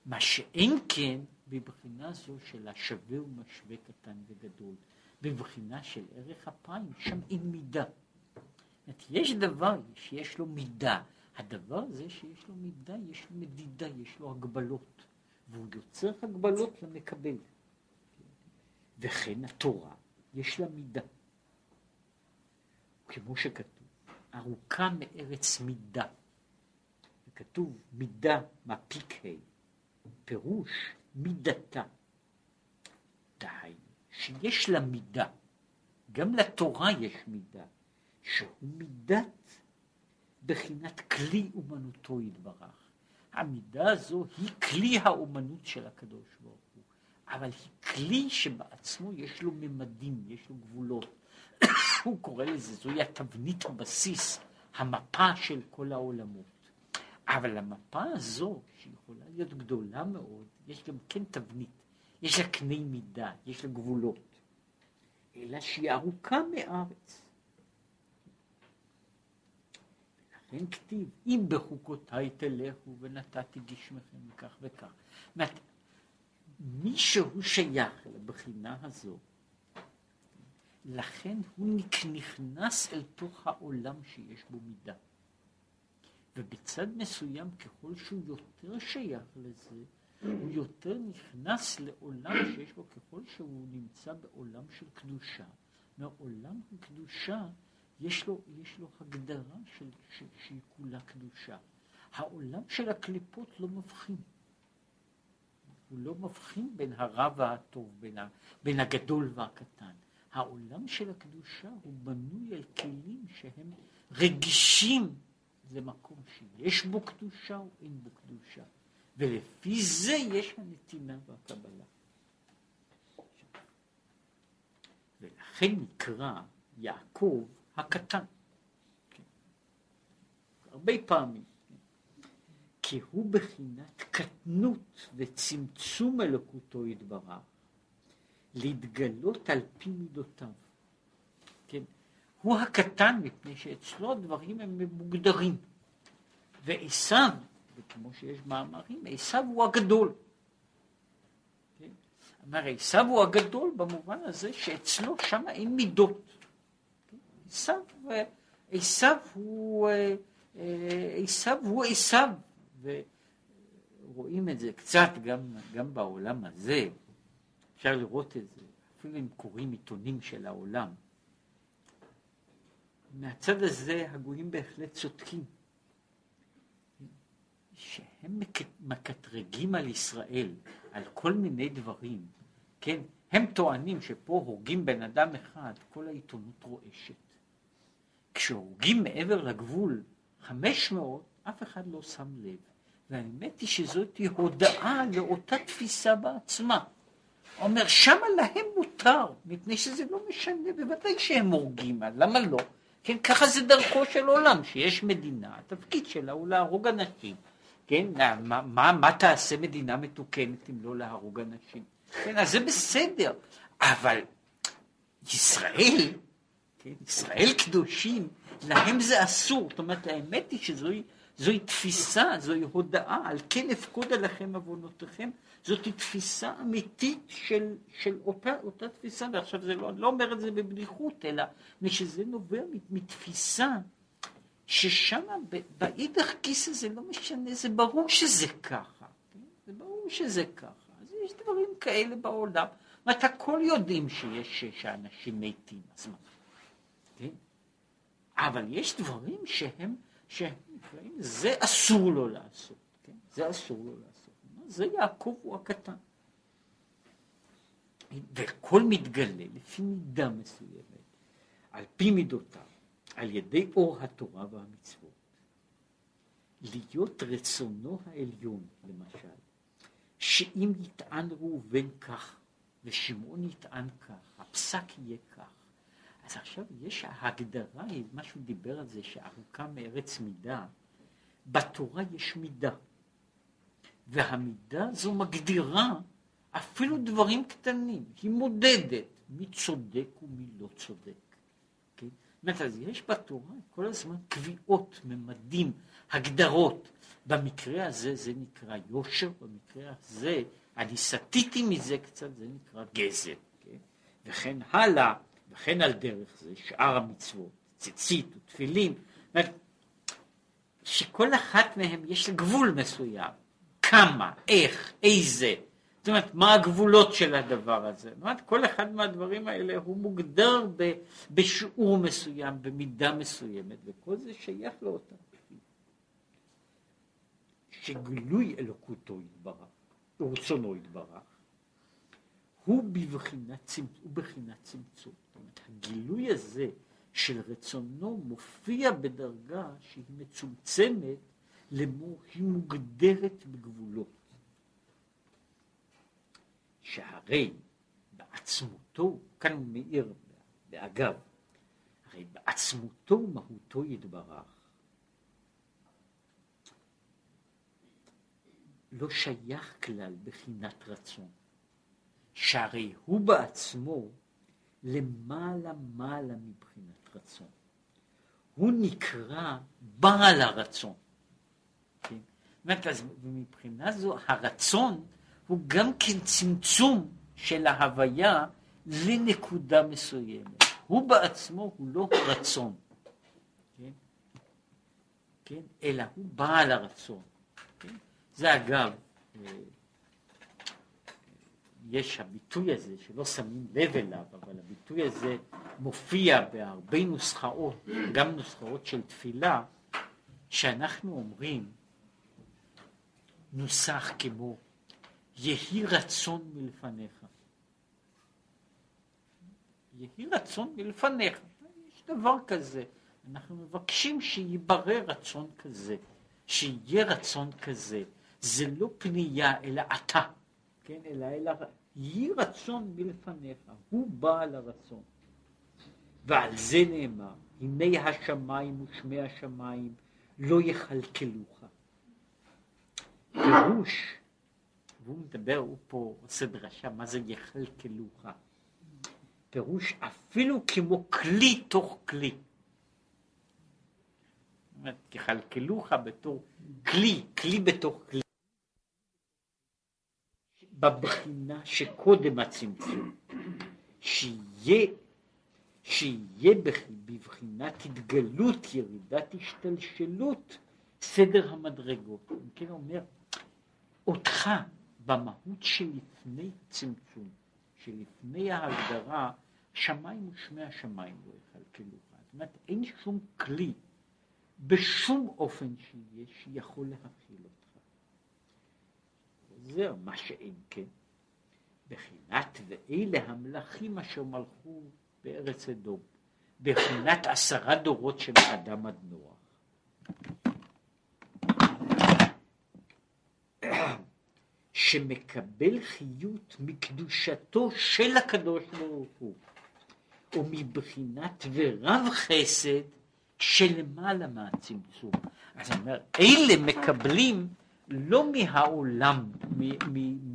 מה שאין כן בבחינה זו של השווה ומשווה קטן וגדול. בבחינה של ערך אפיים, שם אין מידה. יש דבר שיש לו מידה. הדבר הזה שיש לו מידה, יש לו מדידה, יש לו הגבלות. והוא יוצר הגבלות למקבל. וכן התורה, יש לה מידה. כמו שכתוב. ארוכה מארץ מידה. וכתוב מידה מפיק ה', פירוש מידתה. דהיינו, שיש לה מידה, גם לתורה יש מידה, שהוא מידת בחינת כלי אומנותו יתברך. המידה הזו היא כלי האומנות של הקדוש ברוך הוא, אבל היא כלי שבעצמו יש לו ממדים, יש לו גבולות. הוא קורא לזה, זוהי התבנית הבסיס, המפה של כל העולמות. אבל המפה הזו, שיכולה להיות גדולה מאוד, יש גם כן תבנית, יש לה קנה מידה, יש לה גבולות, אלא שהיא ארוכה מארץ. לכן כתיב, אם בחוקותיי תלכו ונתתי גשמכם וכך וכך. מי שהוא שייך לבחינה הזו, לכן הוא נכנס אל תוך העולם שיש בו מידה. ובצד מסוים, ככל שהוא יותר שייך לזה, הוא יותר נכנס לעולם שיש בו, ככל שהוא נמצא בעולם של קדושה, מעולם הקדושה יש לו, יש לו הגדרה של, של, שהיא כולה קדושה. העולם של הקליפות לא מבחין. הוא לא מבחין בין הרע והטוב, בין, ה, בין הגדול והקטן. העולם של הקדושה הוא בנוי על כלים שהם רגישים למקום שיש בו קדושה או אין בו קדושה. ולפי זה יש הנתינה והקבלה. ולכן נקרא יעקב הקטן. הרבה פעמים. כי הוא בחינת קטנות וצמצום אלוקותו יתברך, להתגלות על פי מידותיו. כן? הוא הקטן מפני שאצלו הדברים הם מוגדרים. ועשיו, וכמו שיש מאמרים, עשיו הוא הגדול. כן? אומר, עשיו הוא הגדול במובן הזה שאצלו שם אין מידות. עשיו, עשיו הוא, אה, אה, עשיו הוא עשיו, ורואים את זה קצת גם, גם בעולם הזה, אפשר לראות את זה, אפילו אם קוראים עיתונים של העולם. מהצד הזה הגויים בהחלט צודקים, שהם מקטרגים על ישראל, על כל מיני דברים, כן, הם טוענים שפה הורגים בן אדם אחד, כל העיתונות רועשת. כשהורגים מעבר לגבול 500, אף אחד לא שם לב. והאמת היא שזאת הודעה לאותה תפיסה בעצמה. אומר, שמה להם מותר, מפני שזה לא משנה, בוודאי שהם הורגים, למה לא? כן, ככה זה דרכו של עולם, שיש מדינה, התפקיד שלה הוא להרוג אנשים. כן, מה, מה, מה תעשה מדינה מתוקנת אם לא להרוג אנשים? כן, אז זה בסדר, אבל ישראל, כן, ישראל קדושים, להם זה אסור. זאת אומרת, האמת היא שזוהי זוהי תפיסה, זוהי הודעה על כן אפקוד עליכם עוונותיכם, זאת תפיסה אמיתית של, של אותה, אותה תפיסה, ועכשיו זה לא, אני לא אומר את זה בבדיחות, אלא משזה נובע מתפיסה ששם באידך כיסא זה לא משנה, זה ברור שזה ככה, כן? זה ברור שזה ככה, אז יש דברים כאלה בעולם, ואת הכל יודעים שיש, שאנשים מתים, מה, כן? אבל יש דברים שהם, שהם זה אסור לו לעשות, כן? זה אסור לו לעשות. זה יעקב הוא הקטן. והכל מתגלה לפי מידה מסוימת, על פי מידותיו, על ידי אור התורה והמצוות. להיות רצונו העליון, למשל, שאם יטען ראובן כך, ושמעון יטען כך, הפסק יהיה כך. אז עכשיו יש ההגדרה, מה שהוא דיבר על זה, שארוכה מארץ מידה, בתורה יש מידה, והמידה הזו מגדירה אפילו דברים קטנים, היא מודדת מי צודק ומי לא צודק. כן? זאת אז יש בתורה כל הזמן קביעות, ממדים, הגדרות. במקרה הזה זה נקרא יושר, במקרה הזה, אני סטיתי מזה קצת, זה נקרא גזל. כן? וכן הלאה, וכן על דרך זה שאר המצוות, ציצית ותפילין. שכל אחת מהן יש גבול מסוים, כמה, איך, איזה, זאת אומרת, מה הגבולות של הדבר הזה. זאת אומרת, כל אחד מהדברים האלה הוא מוגדר ב, בשיעור מסוים, במידה מסוימת, וכל זה שייך לאותה. שגילוי אלוקותו יתברך, ורצונו יתברך, הוא בבחינת צמצום. זאת אומרת, הגילוי הזה של רצונו מופיע בדרגה שהיא מצומצמת למו היא מוגדרת בגבולות. שהרי בעצמותו, כאן הוא מאיר באגב, הרי בעצמותו ומהותו יתברך. לא שייך כלל בחינת רצון, שהרי הוא בעצמו למעלה מעלה מבחינת רצון. הוא נקרא בעל הרצון. כן? אומרת, אז מבחינה זו הרצון הוא גם כן צמצום של ההוויה לנקודה מסוימת. הוא בעצמו הוא לא רצון. כן? כן? אלא הוא בעל הרצון. כן? זה אגב, אה, יש הביטוי הזה שלא שמים לב אליו, אבל הביטוי הזה מופיע בהרבה נוסחאות, גם נוסחאות של תפילה, שאנחנו אומרים, נוסח כמו יהי רצון מלפניך. יהי רצון מלפניך. יש דבר כזה. אנחנו מבקשים שיברר רצון כזה, שיהיה רצון כזה. זה לא פנייה אלא אתה, כן? אלא אלא יהי רצון מלפניך. הוא בעל הרצון. ועל זה נאמר, הנה השמיים ושמי השמיים לא יכלכלוך. פירוש, והוא מדבר, הוא פה עושה דרשה, מה זה יכלכלוך? פירוש אפילו כמו כלי תוך כלי. זאת יכלכלוך בתור כלי, כלי בתוך כלי. בבחינה שקודם הצמצום, שיהיה, שיהיה בבחינת התגלות, ירידת השתלשלות, סדר המדרגות. אם כן אומר, אותך במהות שלפני צמצום, שלפני ההגדרה, שמיים ושמי השמיים לא יכלכלוך. זאת אומרת, אין שום כלי בשום אופן שיהיה שיכול להכיל אותך. זהו, מה שאין כן. בחינת ואלה המלכים אשר מלכו בארץ אדום, בחינת עשרה דורות של אדם עד נוח. שמקבל חיות מקדושתו של הקדוש ברוך הוא, ומבחינת ורב חסד שלמעלה מהצמצום. אז אני אומר, אלה מקבלים לא מהעולם,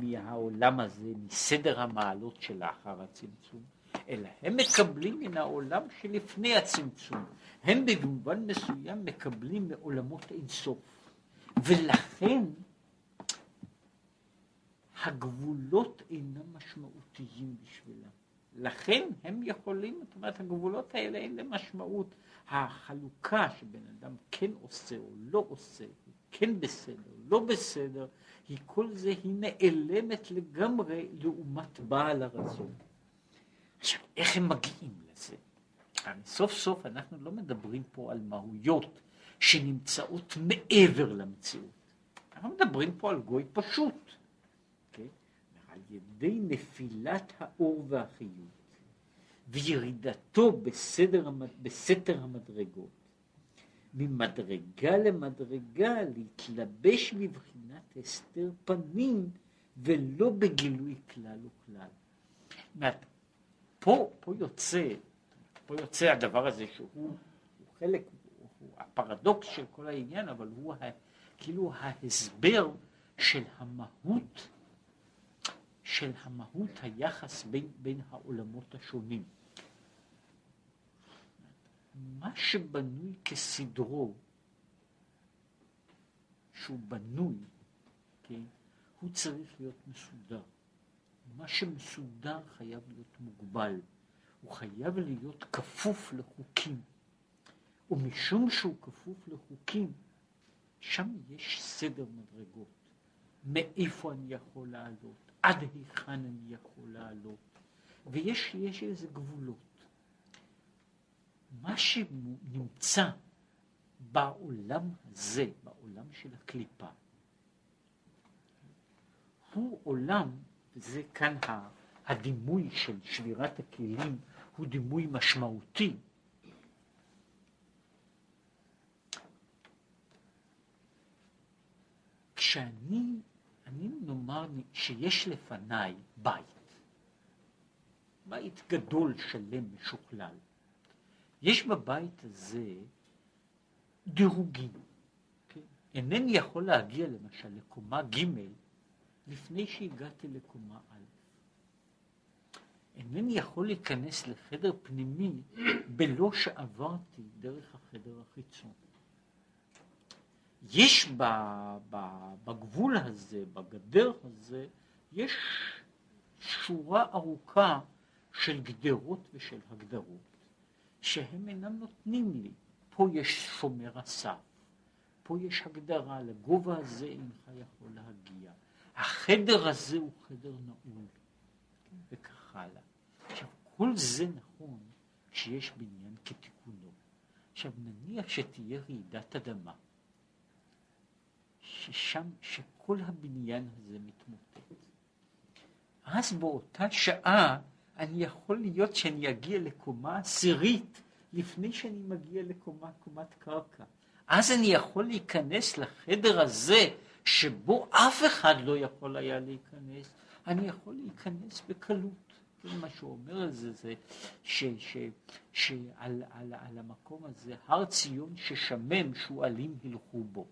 מהעולם הזה, מסדר המעלות שלאחר הצמצום, אלא הם מקבלים מן העולם שלפני הצמצום. הם במובן מסוים מקבלים מעולמות אינסוף. ולכן הגבולות אינם משמעותיים בשבילם. לכן הם יכולים, זאת אומרת, הגבולות האלה אין להם משמעות. החלוקה שבן אדם כן עושה או לא עושה, כן בסדר, לא בסדר, היא כל זה, היא נעלמת לגמרי לעומת בעל הרצון. עכשיו, איך הם מגיעים לזה? הרי סוף סוף אנחנו לא מדברים פה על מהויות שנמצאות מעבר למציאות. אנחנו מדברים פה על גוי פשוט. על ידי נפילת האור והחיות וירידתו בסדר, בסתר המדרגות, ממדרגה למדרגה להתלבש בבחינת הסתר פנים ולא בגילוי כלל וכלל. פה, פה יוצא, פה יוצא הדבר הזה שהוא הוא חלק, הוא הפרדוקס של כל העניין, אבל הוא ה, כאילו ההסבר של המהות, של המהות היחס בין, בין העולמות השונים. מה שבנוי כסדרו, שהוא בנוי, כן, הוא צריך להיות מסודר. מה שמסודר חייב להיות מוגבל, הוא חייב להיות כפוף לחוקים. ומשום שהוא כפוף לחוקים, שם יש סדר מדרגות. מאיפה אני יכול לעלות, עד היכן אני יכול לעלות, ויש איזה גבולות. מה שנמצא בעולם הזה, בעולם של הקליפה, הוא עולם, וזה כאן הדימוי של שבירת הכלים, הוא דימוי משמעותי. כשאני, אני נאמר שיש לפניי בית, בית גדול, שלם, משוכלל, יש בבית הזה דירוגים. כן? אינני יכול להגיע למשל לקומה ג' לפני שהגעתי לקומה א'. אינני יכול להיכנס לחדר פנימי בלא שעברתי דרך החדר החיצון. יש בגבול הזה, בגדר הזה, יש שורה ארוכה של גדרות ושל הגדרות. שהם אינם נותנים לי. פה יש שומר הסף, פה יש הגדרה, לגובה הזה אינך יכול להגיע. החדר הזה הוא חדר נעול, וכך הלאה. עכשיו, כל זה נכון כשיש בניין כתיקונו. עכשיו, נניח שתהיה רעידת אדמה, ששם, שכל הבניין הזה מתמוטט. אז באותה שעה אני יכול להיות שאני אגיע לקומה עשירית לפני שאני מגיע לקומת קרקע. אז אני יכול להיכנס לחדר הזה שבו אף אחד לא יכול היה להיכנס, אני יכול להיכנס בקלות. מה שהוא אומר זה, זה שעל על, על המקום הזה, הר ציון ששמם, שועלים הלכו בו.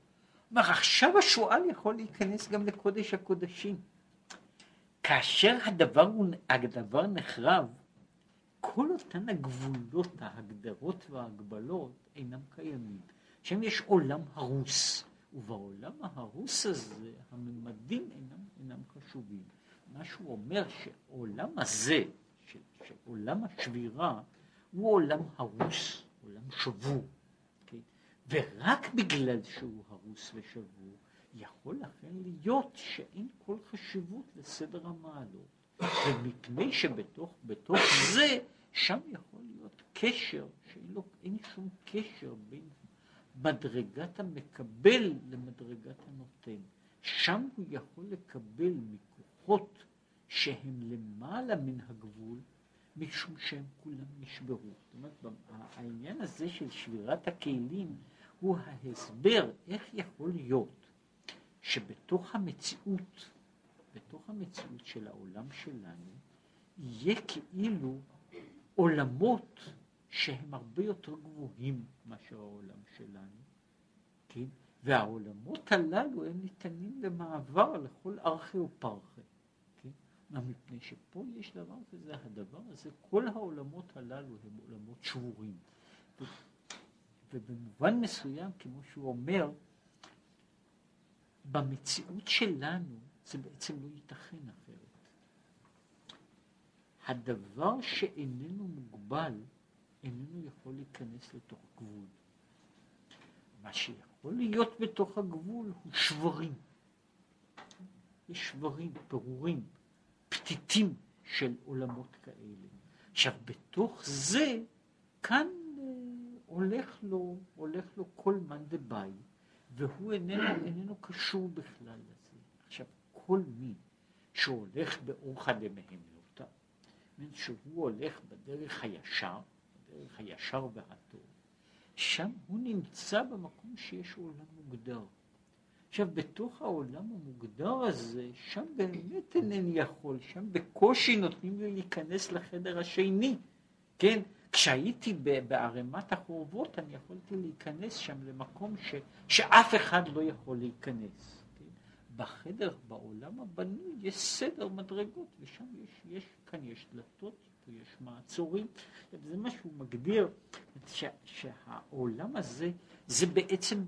כלומר, עכשיו השועל יכול להיכנס גם לקודש הקודשים. כאשר הדבר, הדבר נחרב, כל אותן הגבולות, ההגדרות וההגבלות אינם קיימים. שם יש עולם הרוס, ובעולם ההרוס הזה הממדים אינם, אינם חשובים. מה שהוא אומר שעולם הזה, שעולם השבירה, הוא עולם הרוס, עולם שבור. ורק בגלל שהוא הרוס ושבור, יכול לכן להיות שאין כל חשיבות לסדר המעלות. ומפני שבתוך זה, שם יכול להיות קשר, שאין לו, שום קשר בין מדרגת המקבל למדרגת הנותן. שם הוא יכול לקבל מכוחות שהם למעלה מן הגבול, משום שהם כולם נשברו. זאת אומרת, העניין הזה של שבירת הכלים הוא ההסבר איך יכול להיות שבתוך המציאות, בתוך המציאות של העולם שלנו, יהיה כאילו עולמות שהם הרבה יותר גבוהים מאשר העולם שלנו, כן? והעולמות הללו הם ניתנים למעבר לכל ארכי ופרחי, כן? מפני שפה יש דבר כזה, הדבר הזה, כל העולמות הללו הם עולמות שבורים. ובמובן מסוים, כמו שהוא אומר, במציאות שלנו זה בעצם לא ייתכן אחרת. הדבר שאיננו מוגבל איננו יכול להיכנס לתוך גבול. מה שיכול להיות בתוך הגבול הוא שברים. יש שברים, פירורים, פתיתים של עולמות כאלה. עכשיו, בתוך זה, כאן הולך לו, הולך לו כל מאן דבעי, והוא איננו, איננו קשור בכלל לזה. עכשיו, כל מי שהולך באורחא דמהמלותא, שהוא הולך בדרך הישר, בדרך הישר והטוב, שם הוא נמצא במקום שיש עולם מוגדר. עכשיו, בתוך העולם המוגדר הזה, שם באמת אינני יכול, שם בקושי נותנים לי להיכנס לחדר השני, כן? כשהייתי בערימת החורבות, אני יכולתי להיכנס שם למקום ש, שאף אחד לא יכול להיכנס. כן? בחדר, בעולם הבנוי, יש סדר מדרגות, ושם יש, יש כאן יש דלתות, פה יש מעצורים, זה מה שהוא מגדיר, ש, שהעולם הזה, זה בעצם,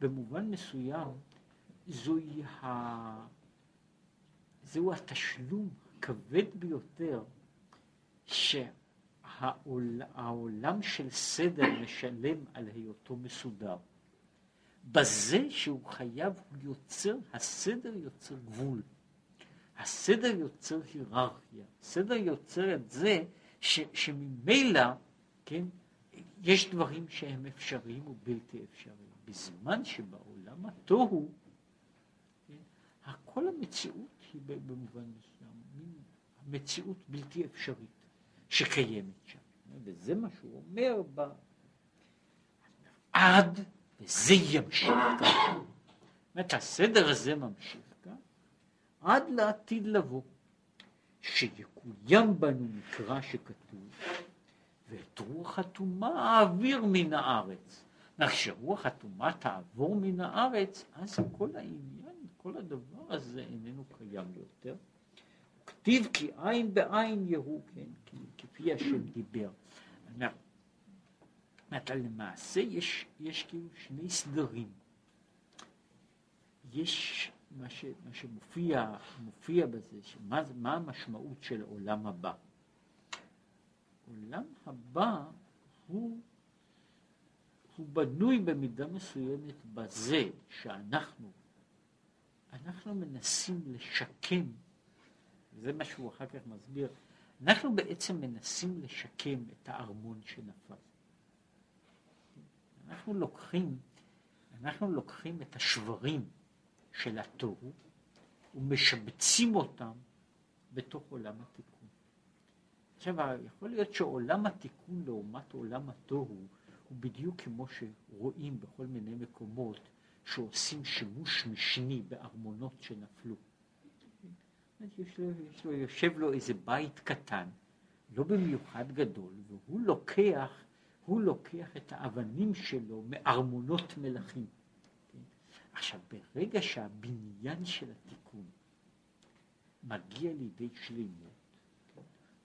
במובן מסוים, זוהי ה... זהו התשלום הכבד ביותר, ש... העולם של סדר משלם על היותו מסודר. בזה שהוא חייב, הוא יוצר, הסדר יוצר גבול. הסדר יוצר היררכיה. הסדר יוצר את זה ש, שממילא, כן, יש דברים שהם אפשריים ובלתי אפשריים. בזמן שבעולם התוהו, כן, כל המציאות היא במובן מסוים, מציאות בלתי אפשרית. שקיימת שם. וזה מה שהוא אומר ב... עד וזה ימשיך כאן. זאת הסדר הזה ממשיך כאן עד לעתיד לבוא. שיקוים בנו מקרא שכתוב, ואת רוח הטומאה אעביר מן הארץ. כשרוח הטומאה תעבור מן הארץ, אז כל העניין, כל הדבר הזה איננו קיים יותר. כתיב כי עין בעין יהוא, כן, כפי השם דיבר. אתה למעשה יש, יש כאילו שני סדרים. יש מה, ש, מה שמופיע מופיע בזה, שמה, מה המשמעות של עולם הבא. עולם הבא הוא הוא בנוי במידה מסוימת בזה שאנחנו, אנחנו מנסים לשקם, זה מה שהוא אחר כך מסביר, אנחנו בעצם מנסים לשקם את הארמון שנפל. אנחנו לוקחים, אנחנו לוקחים את השברים של התוהו ומשבצים אותם בתוך עולם התיקון. עכשיו, יכול להיות שעולם התיקון לעומת עולם התוהו הוא בדיוק כמו שרואים בכל מיני מקומות שעושים שימוש משני בארמונות שנפלו. יש לו, יש לו, יושב לו איזה בית קטן, לא במיוחד גדול, והוא לוקח, הוא לוקח את האבנים שלו מארמונות מלכים. עכשיו, ברגע שהבניין של התיקון מגיע לידי שלימות,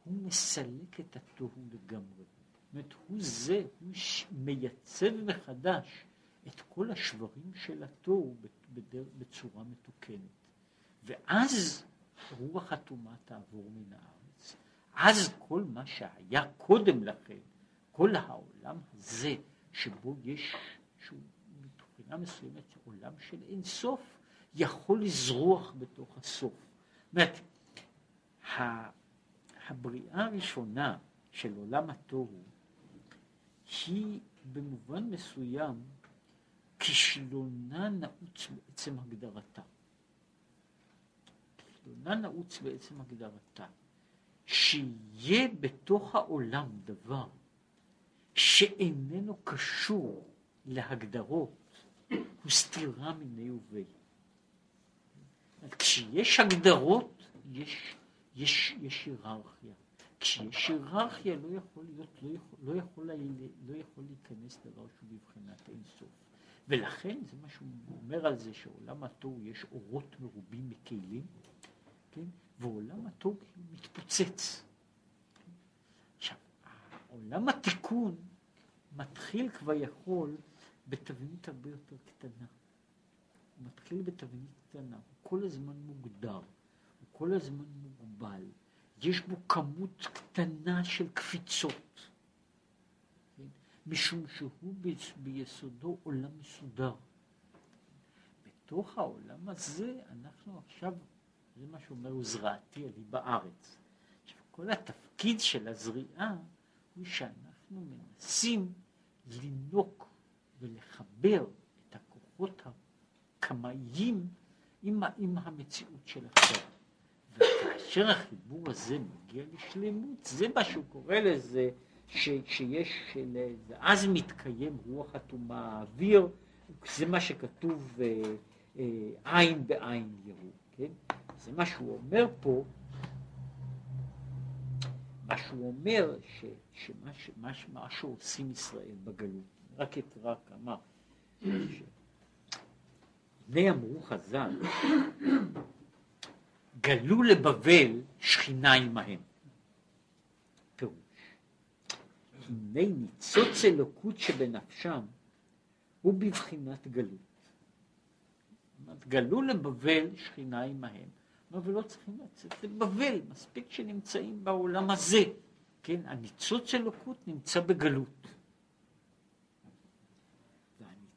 הוא מסלק את התוהו לגמרי. זאת אומרת, הוא זה, הוא מייצב מחדש את כל השברים של התוהו בצורה מתוקנת. ואז רוח הטומאה תעבור מן הארץ. אז כל מה שהיה קודם לכן, כל העולם הזה, שבו יש, שהוא מבחינה מסוימת עולם של אין סוף, יכול לזרוח בתוך הסוף. זאת אומרת, הבריאה הראשונה של עולם התוהו היא במובן מסוים כישלונה נעוץ בעצם הגדרתה. כישלונה נעוץ בעצם הגדרתה. שיהיה בתוך העולם דבר שאיננו קשור להגדרות הוא סתירה מיני ובי. כשיש הגדרות, יש, יש, יש היררכיה. כשיש היררכיה לא יכול להיות, לא יכול, לא יכול, לא יכול להיכנס דבר שהוא בבחינת אינסוף. ולכן זה מה שהוא אומר על זה, שעולם התוהו יש אורות מרובים מכלים, כן? ועולם התוהו מתפוצץ. עכשיו, עולם התיקון מתחיל כבר יכול בתבנית הרבה יותר קטנה. הוא מתחיל בתבנית קטנה, הוא כל הזמן מוגדר, הוא כל הזמן מוגבל, יש בו כמות קטנה של קפיצות, כן? משום שהוא ביסודו עולם מסודר. בתוך העולם הזה אנחנו עכשיו, זה מה שאומר הוא זרעתי עלי בארץ. עכשיו כל התפקיד של הזריעה הוא שאנחנו מנסים לינוק ולחבר את הכוחות הקמאיים עם, עם המציאות של עכשיו. וכאשר החיבור הזה מגיע לשלמות, זה מה שהוא קורא לזה, ש, שיש, של, ואז מתקיים רוח הטומאה, האוויר, זה מה שכתוב אה, אה, עין בעין יראו, כן? זה מה שהוא אומר פה, מה שהוא אומר, ש, שמה שמה, מה שעושים ישראל בגלות, רק אקרא כמה. הנה אמרו חז"ל, גלו לבבל שכינה עמהם. פירוש. הנה ניצוץ אלוקות שבנפשם הוא בבחינת גלות. גלו לבבל שכינה עמהם. אבל לא צריכים לצאת לבבל, מספיק שנמצאים בעולם הזה. כן, הניצוץ אלוקות נמצא בגלות.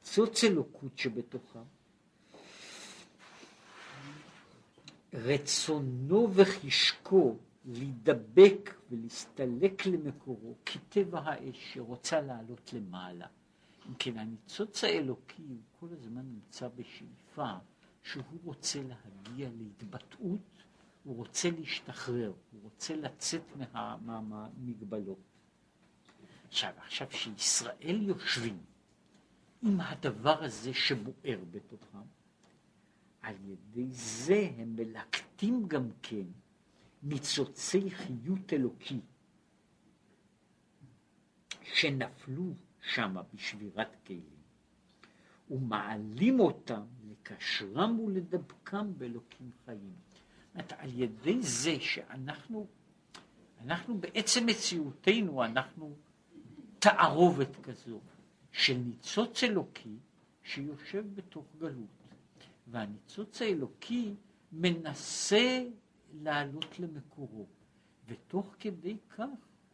ניצוץ אלוקות שבתוכה, רצונו וחשקו להידבק ולהסתלק למקורו כטבע האש שרוצה לעלות למעלה. אם כן, הניצוץ האלוקי הוא כל הזמן נמצא בשאיפה שהוא רוצה להגיע להתבטאות, הוא רוצה להשתחרר, הוא רוצה לצאת מהמגבלות. מה, עכשיו, עכשיו שישראל יושבים עם הדבר הזה שבוער בתוכם, על ידי זה הם מלקטים גם כן ניצוצי חיות אלוקי שנפלו שמה בשבירת כלים, ומעלים אותם לקשרם ולדבקם באלוקים חיים. זאת על ידי זה שאנחנו, אנחנו בעצם מציאותנו, אנחנו תערובת כזו. של ניצוץ אלוקי שיושב בתוך גלות. והניצוץ האלוקי מנסה לעלות למקורו, ותוך כדי כך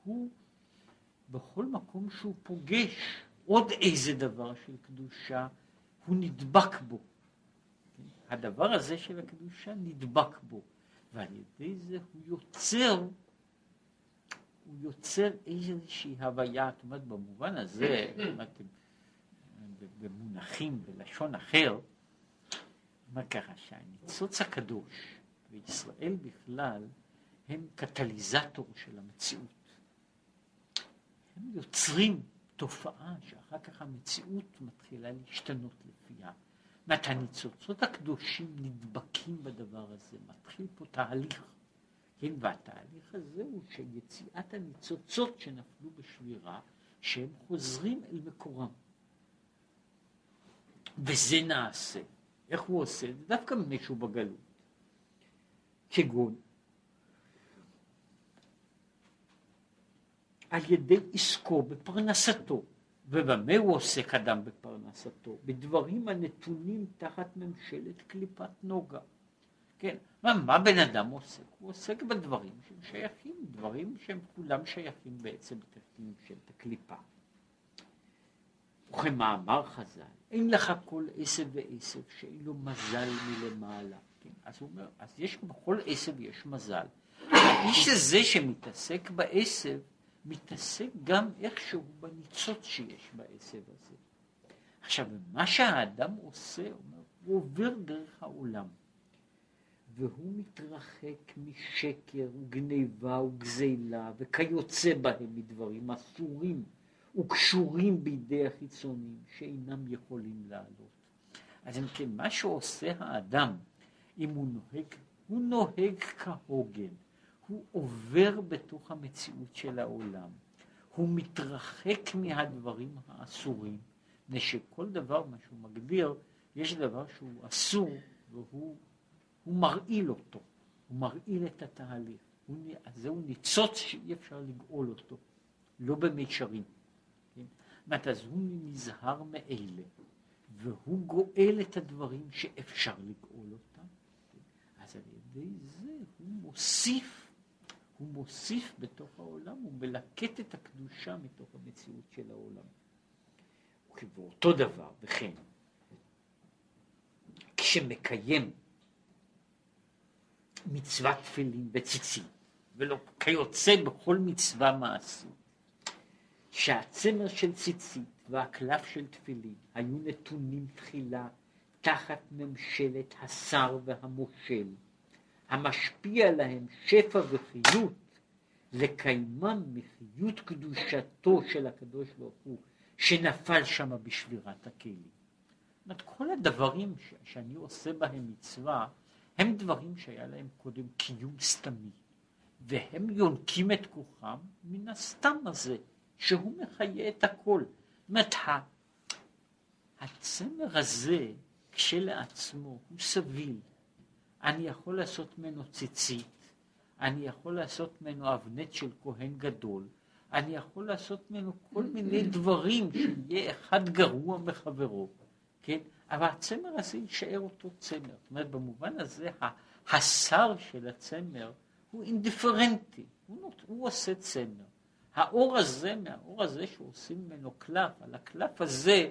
הוא, בכל מקום שהוא פוגש עוד איזה דבר של קדושה, הוא נדבק בו. הדבר הזה של הקדושה נדבק בו, ועל ידי זה הוא יוצר, הוא יוצר איזושהי הוויה, זאת אומרת במובן הזה, אתם במונחים, בלשון אחר, מה ככה, שהניצוץ הקדוש וישראל בכלל הם קטליזטור של המציאות. הם יוצרים תופעה שאחר כך המציאות מתחילה להשתנות לפיה. זאת הניצוצות הקדושים נדבקים בדבר הזה, מתחיל פה תהליך. כן, והתהליך הזה הוא שיציאת הניצוצות שנפלו בשבירה, שהם חוזרים אל מקורם. וזה נעשה. איך הוא עושה זה? דווקא מישהו בגלות. כגון על ידי עסקו בפרנסתו. ובמה הוא עוסק אדם בפרנסתו? בדברים הנתונים תחת ממשלת קליפת נוגה. כן, מה, מה בן אדם עוסק? הוא עוסק בדברים שהם שייכים, דברים שהם כולם שייכים בעצם תחת ממשלת הקליפה. וכמאמר חז"ל, אין לך כל עשב ועשב שאין לו מזל מלמעלה. כן? אז הוא אומר, אז יש בכל עשב יש מזל. האיש הזה שמתעסק בעשב, מתעסק גם איכשהו בניצוץ שיש בעשב הזה. עכשיו, מה שהאדם עושה, הוא, עובר דרך העולם, והוא מתרחק משקר וגניבה וגזילה וכיוצא בהם מדברים אסורים וקשורים בידי החיצונים שאינם יכולים לעלות. אז אם כן, מה שעושה האדם, אם הוא נוהג, הוא נוהג כהוגן. הוא עובר בתוך המציאות של העולם, הוא מתרחק מהדברים האסורים, מפני שכל דבר, מה שהוא מגדיר, יש דבר שהוא אסור והוא מרעיל אותו, הוא מרעיל את התהליך, הוא, זהו ניצוץ שאי אפשר לגאול אותו, לא במישרים. כן? אומרת, אז הוא נזהר מאלה, והוא גואל את הדברים שאפשר לגאול אותם, כן? אז על ידי זה הוא מוסיף הוא מוסיף בתוך העולם, הוא מלקט את הקדושה מתוך המציאות של העולם. ובאותו דבר, וכן, כשמקיים מצוות תפילין וציצית, ולא כיוצא בכל מצווה מעשית, שהצמר של ציצית והקלף של תפילין היו נתונים תחילה תחת ממשלת השר והמושל, המשפיע להם שפע וחיות, לקיימם מחיות קדושתו של הקדוש ברוך הוא, שנפל שם בשבירת הכלים. זאת כל הדברים ש- שאני עושה בהם מצווה, הם דברים שהיה להם קודם קיום סתמי, והם יונקים את כוחם מן הסתם הזה, שהוא מחיה את הכל. זאת אומרת, הצמר הזה כשלעצמו הוא סביל, אני יכול לעשות ממנו ציצית, אני יכול לעשות ממנו אבנט של כהן גדול, אני יכול לעשות ממנו כל מיני דברים שיהיה אחד גרוע מחברו, כן? אבל הצמר הזה יישאר אותו צמר. זאת אומרת, במובן הזה, השר של הצמר הוא אינדיפרנטי, הוא, נות, הוא עושה צמר. האור הזה, מהאור הזה שעושים ממנו קלף, על הקלף הזה,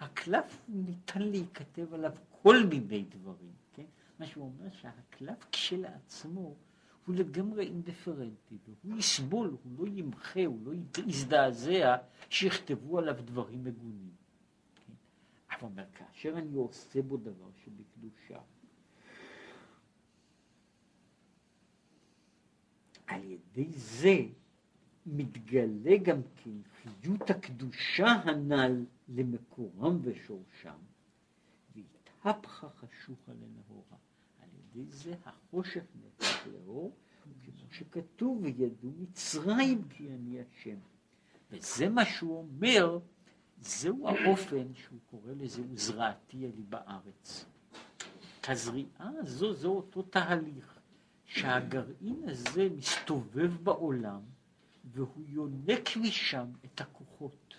הקלף ניתן להיכתב עליו כל מיני דברים. מה שהוא אומר שהקלף כשלעצמו הוא לגמרי אינדיפרנטי, והוא יסבול, הוא לא ימחה, הוא לא יזדעזע שיכתבו עליו דברים מגונים. כן? אבל אומר, כאשר אני עושה בו דבר שבקדושה, על ידי זה מתגלה גם כן חיות הקדושה הנ"ל למקורם ושורשם, והתהפכה חשוכה לנהורה. ידי זה החושך נהפך לאור, כמו שכתוב, וידעו מצרים כי אני השם. וזה מה שהוא אומר, זהו האופן שהוא קורא לזה, וזרעתי אלי בארץ. הזריעה הזו, זה אותו תהליך, שהגרעין הזה מסתובב בעולם, והוא יונק משם את הכוחות,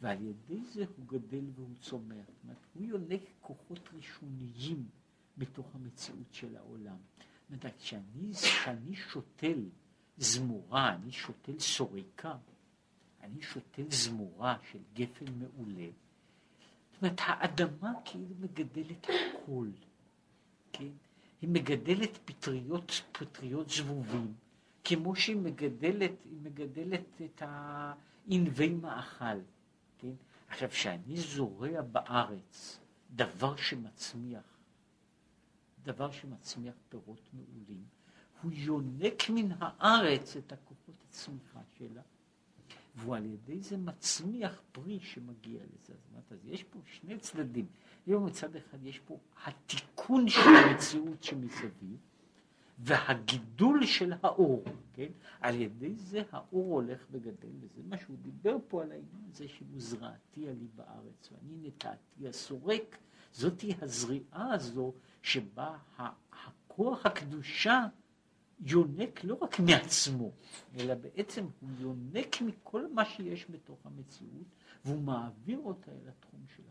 ועל ידי זה הוא גדל והוא צומח. זאת אומרת, הוא יונק כוחות ראשוניים. בתוך המציאות של העולם. זאת אומרת, כשאני, כשאני שותל זמורה, אני שותל סוריקה, אני שותל זמורה של גפן מעולה. זאת אומרת, האדמה כאילו מגדלת הכל, כן? היא מגדלת פטריות, פטריות זבובים, כמו שהיא מגדלת, היא מגדלת את הענבי מאכל, כן? עכשיו, כשאני זורע בארץ דבר שמצמיח, דבר שמצמיח פירות מעולים, הוא יונק מן הארץ את הכוחות הצמיחה שלה, והוא על ידי זה מצמיח פרי שמגיע לזה. זאת אומרת, אז יש פה שני צדדים. היום מצד אחד יש פה התיקון של המציאות שמסביב, והגידול של האור, כן? על ידי זה האור הולך וגדל, וזה מה שהוא דיבר פה על העניין הזה שהוא זרעתי עלי בארץ, ואני נטעתי הסורק, זאתי הזריעה הזו שבה הכוח הקדושה יונק לא רק מעצמו, אלא בעצם הוא יונק מכל מה שיש בתוך המציאות, והוא מעביר אותה אל התחום של